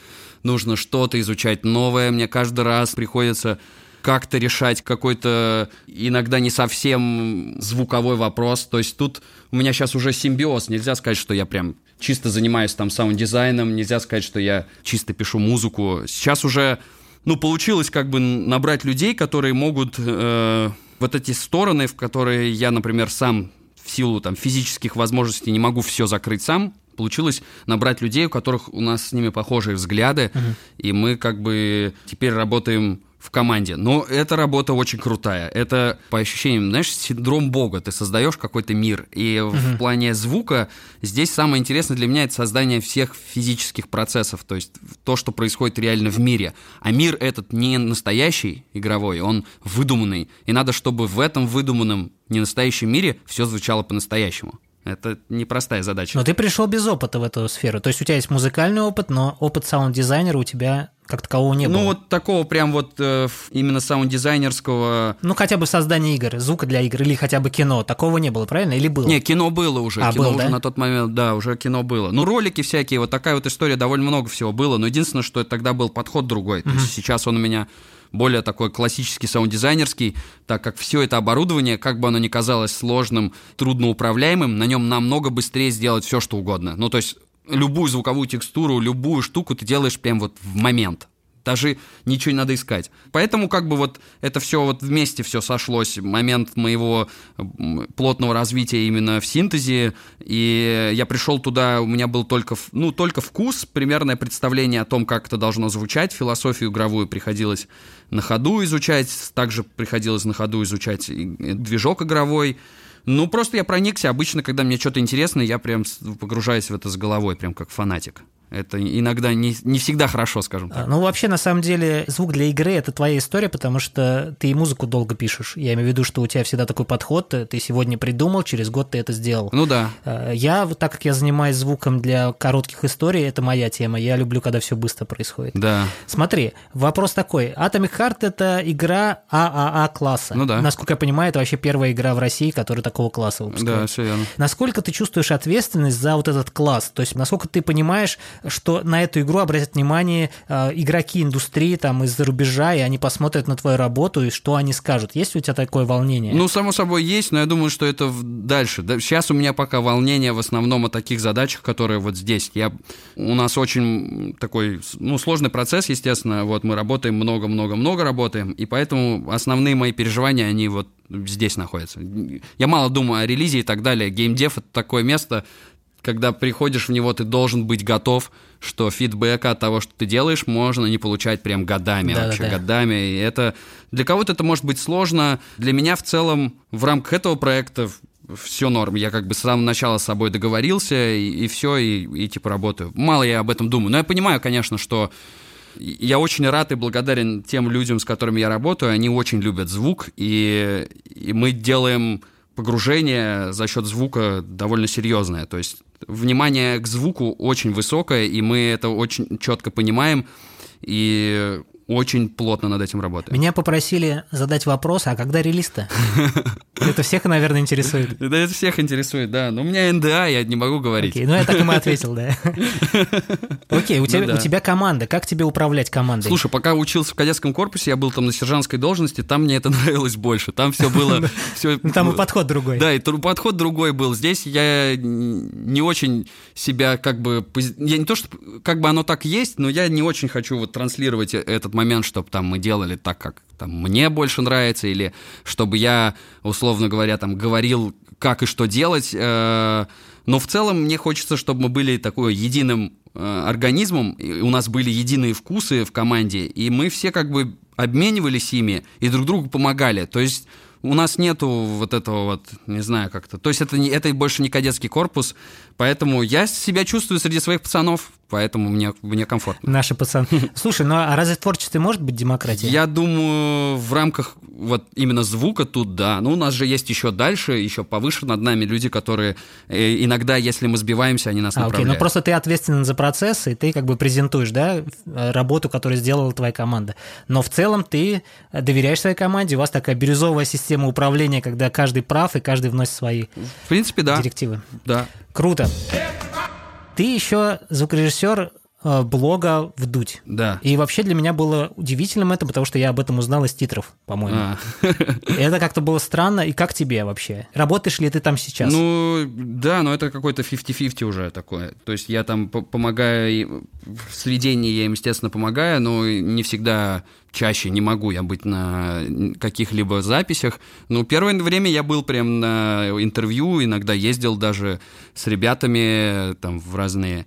нужно что-то изучать новое, мне каждый раз приходится как-то решать какой-то иногда не совсем звуковой вопрос. То есть тут у меня сейчас уже симбиоз. Нельзя сказать, что я прям чисто занимаюсь там саунд-дизайном, нельзя сказать, что я чисто пишу музыку. Сейчас уже, ну, получилось как бы набрать людей, которые могут э, вот эти стороны, в которые я, например, сам в силу там физических возможностей не могу все закрыть сам, получилось набрать людей, у которых у нас с ними похожие взгляды, uh-huh. и мы как бы теперь работаем в команде. Но эта работа очень крутая. Это, по ощущениям, знаешь, синдром Бога. Ты создаешь какой-то мир. И uh-huh. в плане звука здесь самое интересное для меня это создание всех физических процессов. То есть то, что происходит реально в мире. А мир этот не настоящий игровой, он выдуманный. И надо, чтобы в этом выдуманном ненастоящем мире все звучало по-настоящему. Это непростая задача. Но ты пришел без опыта в эту сферу. То есть у тебя есть музыкальный опыт, но опыт саунд-дизайнера у тебя как такового не ну, было. Ну, вот такого прям вот э, именно саунд-дизайнерского... Ну, хотя бы создание игр, звука для игр или хотя бы кино. Такого не было, правильно? Или было? Не, кино было уже. А, кино был, уже да? на тот момент, да, уже кино было. Ну, ролики всякие, вот такая вот история, довольно много всего было. Но единственное, что тогда был подход другой. То есть сейчас он у меня более такой классический саунд-дизайнерский, так как все это оборудование, как бы оно ни казалось сложным, трудноуправляемым, на нем намного быстрее сделать все, что угодно. Ну, то есть любую звуковую текстуру, любую штуку ты делаешь прям вот в момент даже ничего не надо искать. Поэтому как бы вот это все вот вместе все сошлось, момент моего плотного развития именно в синтезе, и я пришел туда, у меня был только, ну, только вкус, примерное представление о том, как это должно звучать, философию игровую приходилось на ходу изучать, также приходилось на ходу изучать движок игровой, ну, просто я проникся. Обычно, когда мне что-то интересно, я прям погружаюсь в это с головой, прям как фанатик. Это иногда не, не всегда хорошо, скажем так. Ну, вообще, на самом деле, звук для игры – это твоя история, потому что ты и музыку долго пишешь. Я имею в виду, что у тебя всегда такой подход, ты сегодня придумал, через год ты это сделал. Ну да. А, я, так как я занимаюсь звуком для коротких историй, это моя тема. Я люблю, когда все быстро происходит. Да. Смотри, вопрос такой. Atomic Heart – это игра ААА класса. Ну да. Насколько я понимаю, это вообще первая игра в России, которая такого класса выпускает. Да, все верно. Насколько ты чувствуешь ответственность за вот этот класс? То есть, насколько ты понимаешь, что на эту игру обратят внимание э, игроки индустрии там из-за рубежа, и они посмотрят на твою работу, и что они скажут. Есть у тебя такое волнение? Ну, само собой, есть, но я думаю, что это дальше. Сейчас у меня пока волнение в основном о таких задачах, которые вот здесь. Я, у нас очень такой, ну, сложный процесс, естественно. Вот мы работаем много-много-много работаем, и поэтому основные мои переживания, они вот здесь находятся. Я мало думаю о релизе и так далее. Геймдев — это такое место, когда приходишь в него, ты должен быть готов, что фидбэка от того, что ты делаешь, можно не получать прям годами, Да-да-да. вообще годами. И это для кого-то это может быть сложно. Для меня в целом в рамках этого проекта все норм. Я как бы с самого начала с собой договорился, и, все, и, и типа работаю. Мало я об этом думаю. Но я понимаю, конечно, что я очень рад и благодарен тем людям, с которыми я работаю. Они очень любят звук, и, и мы делаем погружение за счет звука довольно серьезное. То есть внимание к звуку очень высокое, и мы это очень четко понимаем. И очень плотно над этим работаем. Меня попросили задать вопрос, а когда релиз-то? Это всех, наверное, интересует. Да, это всех интересует, да. Но у меня НДА, я не могу говорить. Окей, ну я так ему ответил, да. Окей, у тебя, Ну да. у тебя команда. Как тебе управлять командой? Слушай, пока учился в кадетском корпусе, я был там на сержантской должности, там мне это нравилось больше. Там все было... Все... Ну, там и подход другой. Да, и подход другой был. Здесь я не очень себя как бы... Я не то, что как бы оно так есть, но я не очень хочу вот транслировать этот момент, чтобы там мы делали так, как там мне больше нравится, или чтобы я, условно говоря, там говорил, как и что делать. э, Но в целом мне хочется, чтобы мы были такой единым э, организмом, и у нас были единые вкусы в команде, и мы все как бы обменивались ими и друг другу помогали. То есть у нас нету вот этого вот, не знаю как-то. То есть это, не, это больше не кадетский корпус, поэтому я себя чувствую среди своих пацанов, поэтому мне, мне комфортно. Наши пацаны. Слушай, ну а разве в творчестве может быть демократия? Я думаю, в рамках вот именно звука тут да. Ну, у нас же есть еще дальше, еще повыше над нами люди, которые э, иногда, если мы сбиваемся, они нас А, окей, направляют. ну просто ты ответственен за процесс, и ты как бы презентуешь, да, работу, которую сделала твоя команда. Но в целом ты доверяешь своей команде, у вас такая бирюзовая система управления, когда каждый прав и каждый вносит свои В принципе, да. директивы. Да. Круто. Ты еще звукорежиссер блога «Вдуть». Да. И вообще для меня было удивительным это, потому что я об этом узнал из титров, по-моему. А. Это как-то было странно. И как тебе вообще? Работаешь ли ты там сейчас? Ну, да, но это какой-то 50-50 уже такое. То есть я там по- помогаю, в сведении я им, естественно, помогаю, но не всегда чаще не могу я быть на каких-либо записях. Ну, первое время я был прям на интервью, иногда ездил даже с ребятами там в разные э,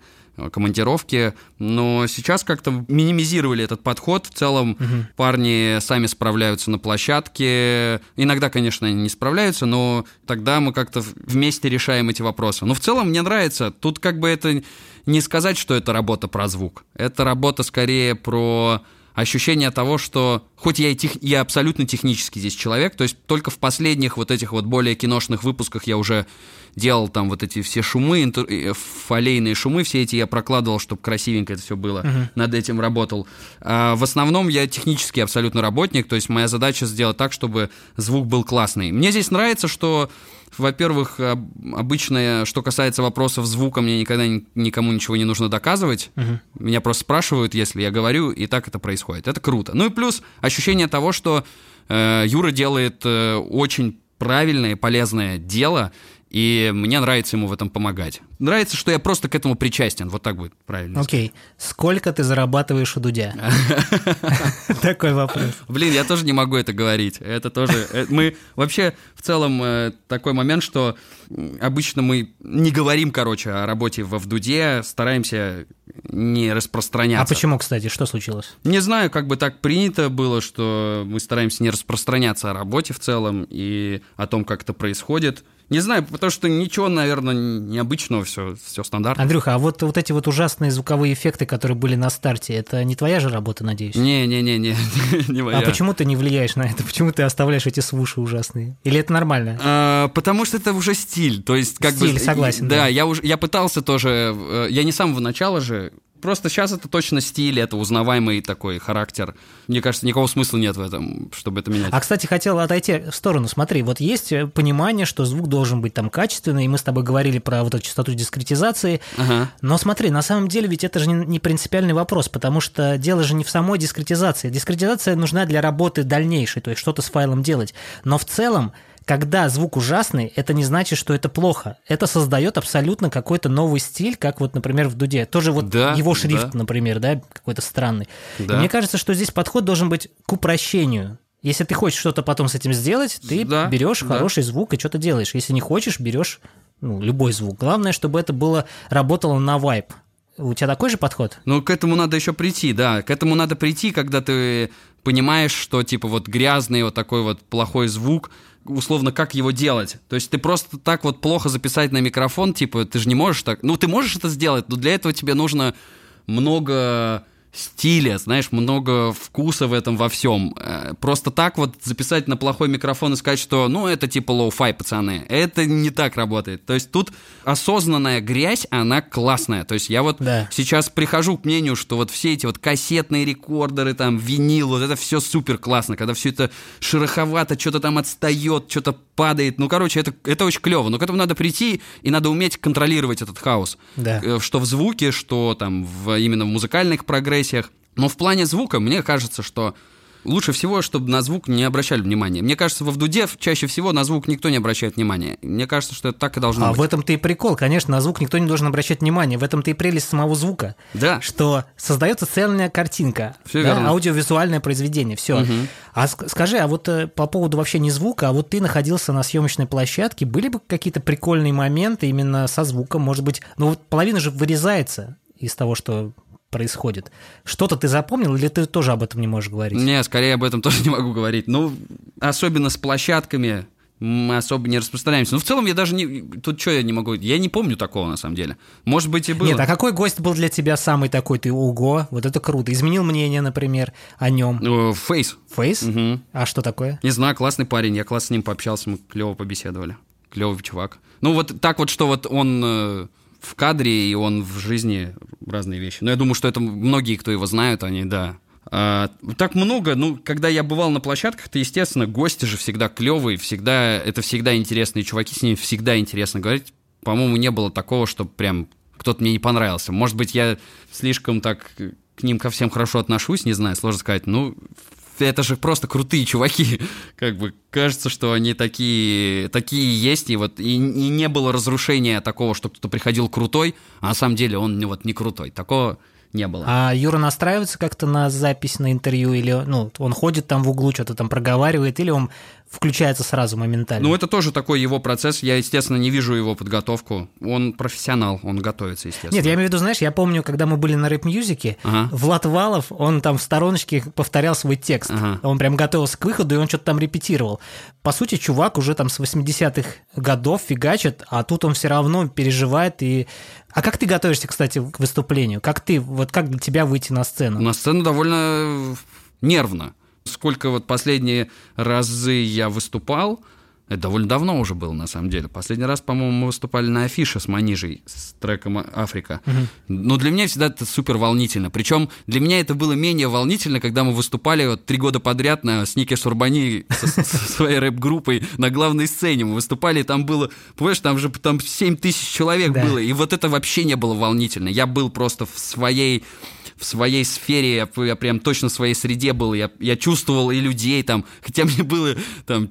командировки, но сейчас как-то минимизировали этот подход. В целом парни сами справляются на площадке. Иногда, конечно, они не справляются, но тогда мы как-то вместе решаем эти вопросы. Но в целом мне нравится. Тут как бы это не сказать, что это работа про звук. Это работа скорее про ощущение того, что хоть я, и тех, я абсолютно технический здесь человек, то есть только в последних вот этих вот более киношных выпусках я уже делал там вот эти все шумы, интер- э, фолейные шумы, все эти я прокладывал, чтобы красивенько это все было, над этим работал. А в основном я технический абсолютно работник, то есть моя задача сделать так, чтобы звук был классный. Мне здесь нравится, что во-первых, об- обычно, что касается вопросов звука, мне никогда ни- никому ничего не нужно доказывать. Меня просто спрашивают, если я говорю, и так это происходит. Это круто. Ну и плюс ощущение того, что э, Юра делает э, очень правильное полезное дело, и мне нравится ему в этом помогать. Нравится, что я просто к этому причастен. Вот так будет правильно. Окей. Сколько ты зарабатываешь у Дудя? Такой вопрос. Блин, я тоже не могу это говорить. Это тоже... э, Мы вообще в целом э, такой момент, что обычно мы не говорим, короче, о работе во ВДУДе, стараемся не распространяться. А почему, кстати, что случилось? Не знаю, как бы так принято было, что мы стараемся не распространяться о работе в целом и о том, как это происходит. Не знаю, потому что ничего, наверное, необычного, все, все стандартно. Андрюха, а вот, вот эти вот ужасные звуковые эффекты, которые были на старте, это не твоя же работа, надеюсь? Не-не-не-не, не моя. А почему ты не влияешь на это? Почему ты оставляешь эти свуши ужасные? Или это нормально? А, потому что это уже стиль, то есть как бы... Стиль, согласен, Да, да. я уже, я пытался тоже, э, я не с самого начала же, просто сейчас это точно стиль, это узнаваемый такой характер. Мне кажется, никакого смысла нет в этом, чтобы это менять. А, кстати, хотел отойти в сторону. Смотри, вот есть э, понимание, что звук должен быть там качественный, и мы с тобой говорили про вот эту частоту дискретизации. Ага. Но смотри, на самом деле ведь это же не, не принципиальный вопрос, потому что дело же не в самой дискретизации. Дискретизация нужна для работы дальнейшей, то есть что-то с файлом делать. Но в целом, когда звук ужасный, это не значит, что это плохо. Это создает абсолютно какой-то новый стиль, как вот, например, в Дуде. Тоже вот Да, его шрифт, да. например, да, какой-то странный. Да. И мне кажется, что здесь подход должен быть к упрощению. Если ты хочешь что-то потом с этим сделать, ты Да, берешь да. хороший звук и что-то делаешь. Если не хочешь, берешь ну, любой звук. Главное, чтобы это было работало на вайп. У тебя такой же подход? Ну, к этому надо еще прийти, да. К этому надо прийти, когда ты понимаешь, что, типа, вот грязный вот такой вот плохой звук, условно, как его делать. То есть ты просто так вот плохо записать на микрофон, типа, ты же не можешь так... Ну, ты можешь это сделать, но для этого тебе нужно много стиля, знаешь, много вкуса в этом во всем. Э, просто так вот записать на плохой микрофон и сказать, что, ну, это типа lo-fi, пацаны. Это не так работает. То есть тут осознанная грязь, она классная. То есть я вот да. сейчас прихожу к мнению, что вот все эти вот кассетные рекордеры, там, винил, вот это все супер классно, когда все это шероховато, что-то там отстает, что-то падает. Ну, короче, это, это очень клево. Но к этому надо прийти, и надо уметь контролировать этот хаос. Да. Э, что в звуке, что там в, именно в музыкальных прогрессиях. Но в плане звука мне кажется, что лучше всего, чтобы на звук не обращали внимания. Мне кажется, во вдуде чаще всего на звук никто не обращает внимания. Мне кажется, что это так и должно а быть. А в этом-то и прикол. Конечно, на звук никто не должен обращать внимания. В этом-то и прелесть самого звука. Да. Что создается цельная картинка. Все да, верно. Аудиовизуальное произведение. Все. Угу. А скажи, а вот э, по поводу вообще не звука, а вот ты находился на съемочной площадке, были бы какие-то прикольные моменты именно со звуком? Может быть, ну вот половина же вырезается из того, что происходит. Что-то ты запомнил, или ты тоже об этом не можешь говорить? Не, скорее об этом тоже не могу говорить. Ну, особенно с площадками мы особо не распространяемся. Ну, в целом, я даже не... Тут что я не могу... Я не помню такого, на самом деле. Может быть, и было. Нет, а какой гость был для тебя самый такой? Ты, ого, вот это круто. Изменил мнение, например, о нем. Фейс. Фейс? Угу. А что такое? Не знаю, классный парень. Я классно с ним пообщался, мы клево побеседовали. Клевый чувак. Ну, вот так вот, что вот он э, в кадре, и он в жизни разные вещи. Но я думаю, что это многие, кто его знают, они, да. А, так много, ну, когда я бывал на площадках, то, естественно, гости же всегда клевые, всегда, это всегда интересные чуваки, с ними всегда интересно говорить. По-моему, не было такого, что прям кто-то мне не понравился. Может быть, я слишком так к ним ко всем хорошо отношусь, не знаю, сложно сказать. Ну, это же просто крутые чуваки. Как бы кажется, что они такие, такие есть, и вот и, и не было разрушения такого, что кто-то приходил крутой, а на самом деле он вот не крутой. Такого не было. А Юра настраивается как-то на запись, на интервью, или ну, он ходит там в углу, что-то там проговаривает, или он включается сразу моментально? Ну, это тоже такой его процесс. Я, естественно, не вижу его подготовку. Он профессионал, он готовится, естественно. Нет, я имею в виду, знаешь, я помню, когда мы были на Rap Music'е, ага. Влад Валов, он там в стороночке повторял свой текст. Ага. Он прям готовился к выходу, и он что-то там репетировал. По сути, чувак уже там с 80-х годов фигачит, а тут он все равно переживает и а как ты готовишься, кстати, к выступлению? Как ты, вот как для тебя выйти на сцену? На сцену довольно нервно. Сколько вот последние разы я выступал, это довольно давно уже было, на самом деле. Последний раз, по-моему, мы выступали на афише с Манижей, с треком «Африка». Угу. Но для меня всегда это супер волнительно. Причем для меня это было менее волнительно, когда мы выступали вот три года подряд на Снике Сурбани со, своей рэп-группой на главной сцене. Мы выступали, и там было, понимаешь, там же там 7 тысяч человек было, и вот это вообще не было волнительно. Я был просто в своей в своей сфере, я, я прям точно в своей среде был, я, я чувствовал и людей там, хотя мне было там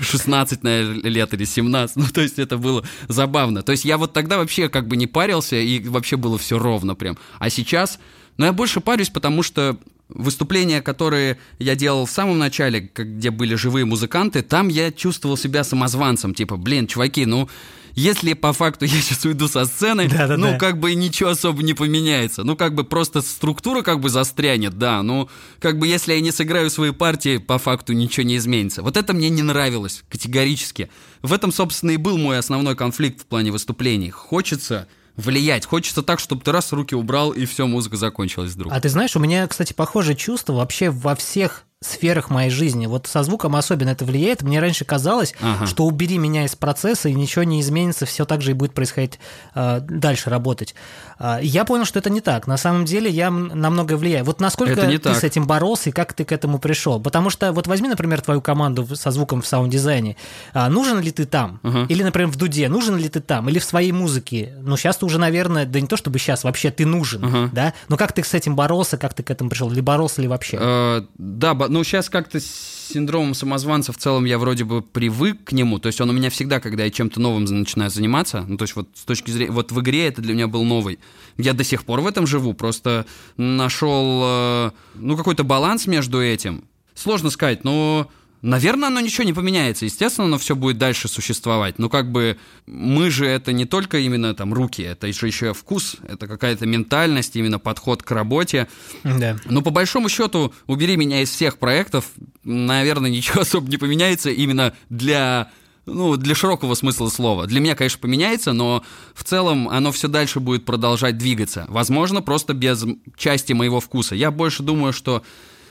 16, наверное, лет или 17, ну, то есть это было забавно. То есть я вот тогда вообще как бы не парился, и вообще было все ровно прям. А сейчас, ну, я больше парюсь, потому что выступления, которые я делал в самом начале, где были живые музыканты, там я чувствовал себя самозванцем, типа, блин, чуваки, ну, если по факту я сейчас уйду со сцены, да, да, ну, да. как бы ничего особо не поменяется. Ну, как бы просто структура как бы застрянет, да. Ну, как бы если я не сыграю свои партии, по факту ничего не изменится. Вот это мне не нравилось категорически. В этом, собственно, и был мой основной конфликт в плане выступлений. Хочется влиять. Хочется так, чтобы ты раз руки убрал, и все, музыка закончилась вдруг. А ты знаешь, у меня, кстати, похожее чувство вообще во всех сферах моей жизни. Вот со звуком особенно это влияет. Мне раньше казалось, ага. что убери меня из процесса, и ничего не изменится, все так же и будет происходить э, дальше работать. Э, я понял, что это не так. На самом деле я намного влияю. Вот насколько ты так. с этим боролся и как ты к этому пришел? Потому что вот возьми, например, твою команду со звуком в саунд-дизайне. А, нужен ли ты там? Ага. Или, например, в дуде, нужен ли ты там? Или в своей музыке? Ну, сейчас ты уже, наверное, да не то чтобы сейчас, вообще ты нужен, ага. да? Но как ты с этим боролся, как ты к этому пришел? Или боролся ли вообще? Э, да, ну, сейчас как-то с синдромом самозванца в целом я вроде бы привык к нему. То есть он у меня всегда, когда я чем-то новым начинаю заниматься, ну, то есть вот с точки зрения... Вот в игре это для меня был новый. Я до сих пор в этом живу, просто нашел, э, ну, какой-то баланс между этим. Сложно сказать, но Наверное, оно ничего не поменяется. Естественно, оно все будет дальше существовать. Но как бы мы же это не только именно там руки, это еще еще вкус, это какая-то ментальность, именно подход к работе. Да. Но по большому счету, убери меня из всех проектов, наверное, ничего особо не поменяется именно для ну, для широкого смысла слова. Для меня, конечно, поменяется, но в целом оно все дальше будет продолжать двигаться. Возможно, просто без части моего вкуса. Я больше думаю, что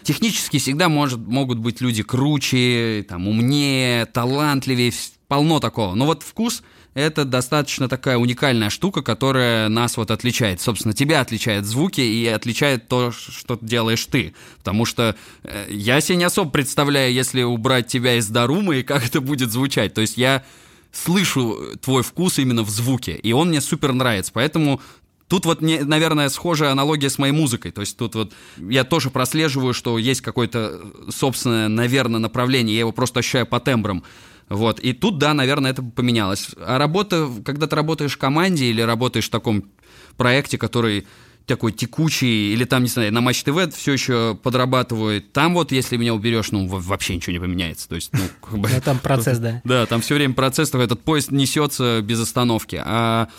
Технически всегда может, могут быть люди круче, там, умнее, талантливее, полно такого. Но вот вкус — это достаточно такая уникальная штука, которая нас вот отличает. Собственно, тебя отличает звуки и отличает то, что делаешь ты. Потому что э, я себе не особо представляю, если убрать тебя из Дарума, и как это будет звучать. То есть я слышу твой вкус именно в звуке, и он мне супер нравится. Поэтому Тут вот, наверное, схожая аналогия с моей музыкой. То есть тут вот я тоже прослеживаю, что есть какое-то собственное, наверное, направление. Я его просто ощущаю по тембрам. Вот. И тут, да, наверное, это поменялось. А работа, когда ты работаешь в команде или работаешь в таком проекте, который такой текучий, или там, не знаю, на Матч ТВ все еще подрабатывает. Там вот, если меня уберешь, ну, вообще ничего не поменяется. То есть, ну, как бы... Ну, там процесс, да. Да, там все время процесс, этот поезд несется без остановки. А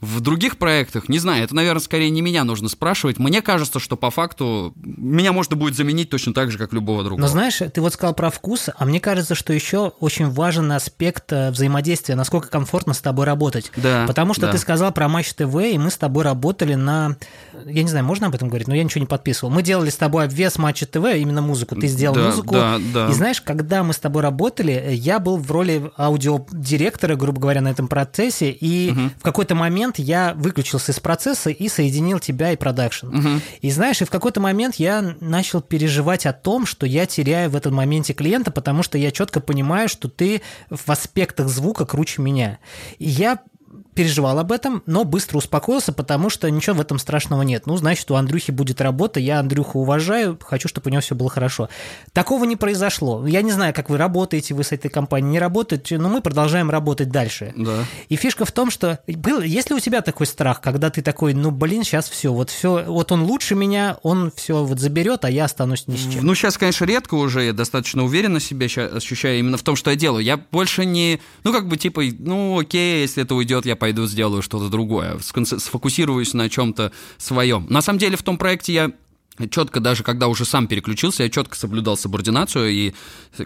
в других проектах, не знаю, это, наверное, скорее не меня нужно спрашивать. Мне кажется, что по факту меня можно будет заменить точно так же, как любого другого. Но знаешь, ты вот сказал про вкус, а мне кажется, что еще очень важен аспект э, взаимодействия, насколько комфортно с тобой работать. Да. Потому что да. ты сказал про Матч ТВ, и мы с тобой работали на... Я не знаю, можно об этом говорить, но я ничего не подписывал. Мы делали с тобой обвес Матча ТВ, именно музыку. Ты сделал да, музыку. Да, да. И знаешь, когда мы с тобой работали, я был в роли аудиодиректора, грубо говоря, на этом процессе, и угу. в какой-то момент я выключил выключился из процесса и соединил тебя и продакшн. Угу. И знаешь, и в какой-то момент я начал переживать о том, что я теряю в этом моменте клиента, потому что я четко понимаю, что ты в аспектах звука круче меня. И я переживал об этом, но быстро успокоился, потому что ничего в этом страшного нет. Ну, значит, у Андрюхи будет работа, я Андрюху уважаю, хочу, чтобы у него все было хорошо. Такого не произошло. Я не знаю, как вы работаете, вы с этой компанией не работаете, но мы продолжаем работать дальше. Да. И фишка в том, что был, есть ли у тебя такой страх, когда ты такой, ну, блин, сейчас все, вот все, вот он лучше меня, он все вот заберет, а я останусь ни с чем. Ну, сейчас, конечно, редко уже, я достаточно уверенно себя ощущаю именно в том, что я делаю. Я больше не, ну, как бы, типа, ну, окей, если это уйдет, я пойду сделаю что-то другое, сфокусируюсь на чем-то своем. На самом деле в том проекте я четко даже когда уже сам переключился, я четко соблюдал субординацию, и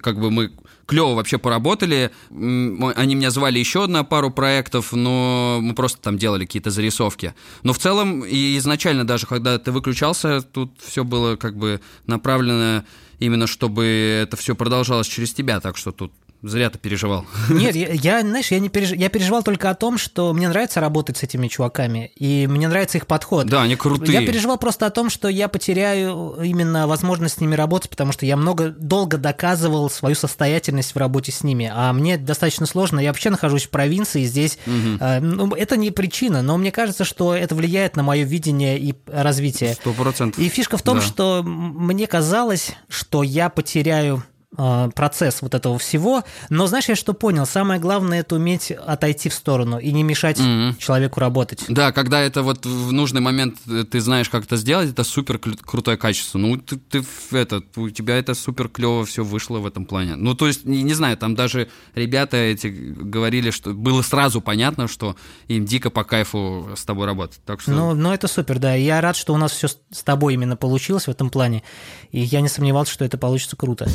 как бы мы клево вообще поработали. Они меня звали еще на пару проектов, но мы просто там делали какие-то зарисовки. Но в целом, и изначально даже, когда ты выключался, тут все было как бы направлено именно, чтобы это все продолжалось через тебя, так что тут Зря ты переживал. Нет, я, я знаешь, я, не переж... я переживал только о том, что мне нравится работать с этими чуваками, и мне нравится их подход. Да, они крутые. Я переживал просто о том, что я потеряю именно возможность с ними работать, потому что я много, долго доказывал свою состоятельность в работе с ними, а мне достаточно сложно. Я вообще нахожусь в провинции, здесь угу. э, ну, это не причина, но мне кажется, что это влияет на мое видение и развитие. Сто процентов. И фишка в том, да. что мне казалось, что я потеряю процесс вот этого всего. Но знаешь, я что понял? Самое главное это уметь отойти в сторону и не мешать mm-hmm. человеку работать. Да, когда это вот в нужный момент э, ты знаешь, как это сделать, это супер крутое качество. Ну, ты, ты это, у тебя это супер клево все вышло в этом плане. Ну, то есть, не, не знаю, там даже ребята эти говорили, что было сразу понятно, что им дико по кайфу с тобой работать. Так что... Ну, ну, это супер, да. Я рад, что у нас все с тобой именно получилось в этом плане. И я не сомневался, что это получится круто.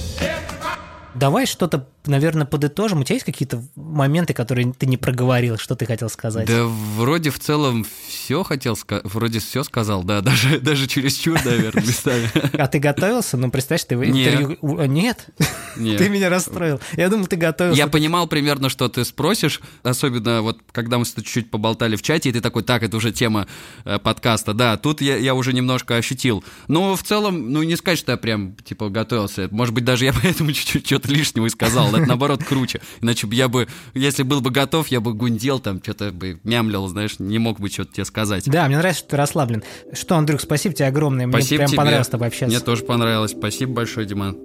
Давай что-то наверное, подытожим. У тебя есть какие-то моменты, которые ты не проговорил, что ты хотел сказать? Да, вроде в целом все хотел сказать, вроде все сказал, да, даже, даже чересчур, наверное, местами. А ты готовился? Ну, представь, ты интервью... Нет? Нет. Ты меня расстроил. Я думал, ты готовился. Я понимал примерно, что ты спросишь, особенно вот когда мы чуть-чуть поболтали в чате, и ты такой, так, это уже тема э, подкаста, да, тут я, я уже немножко ощутил. Но в целом, ну, не сказать, что я прям, типа, готовился. Может быть, даже я поэтому чуть-чуть что-то лишнего и сказал это наоборот круче. Иначе бы я бы, если был бы готов, я бы гундел там, что-то бы мямлил, знаешь, не мог бы что-то тебе сказать. Да, мне нравится, что ты расслаблен. Что, Андрюх, спасибо тебе огромное. Мне спасибо прям тебе. понравилось с тобой общаться. Мне тоже понравилось. Спасибо большое, Диман.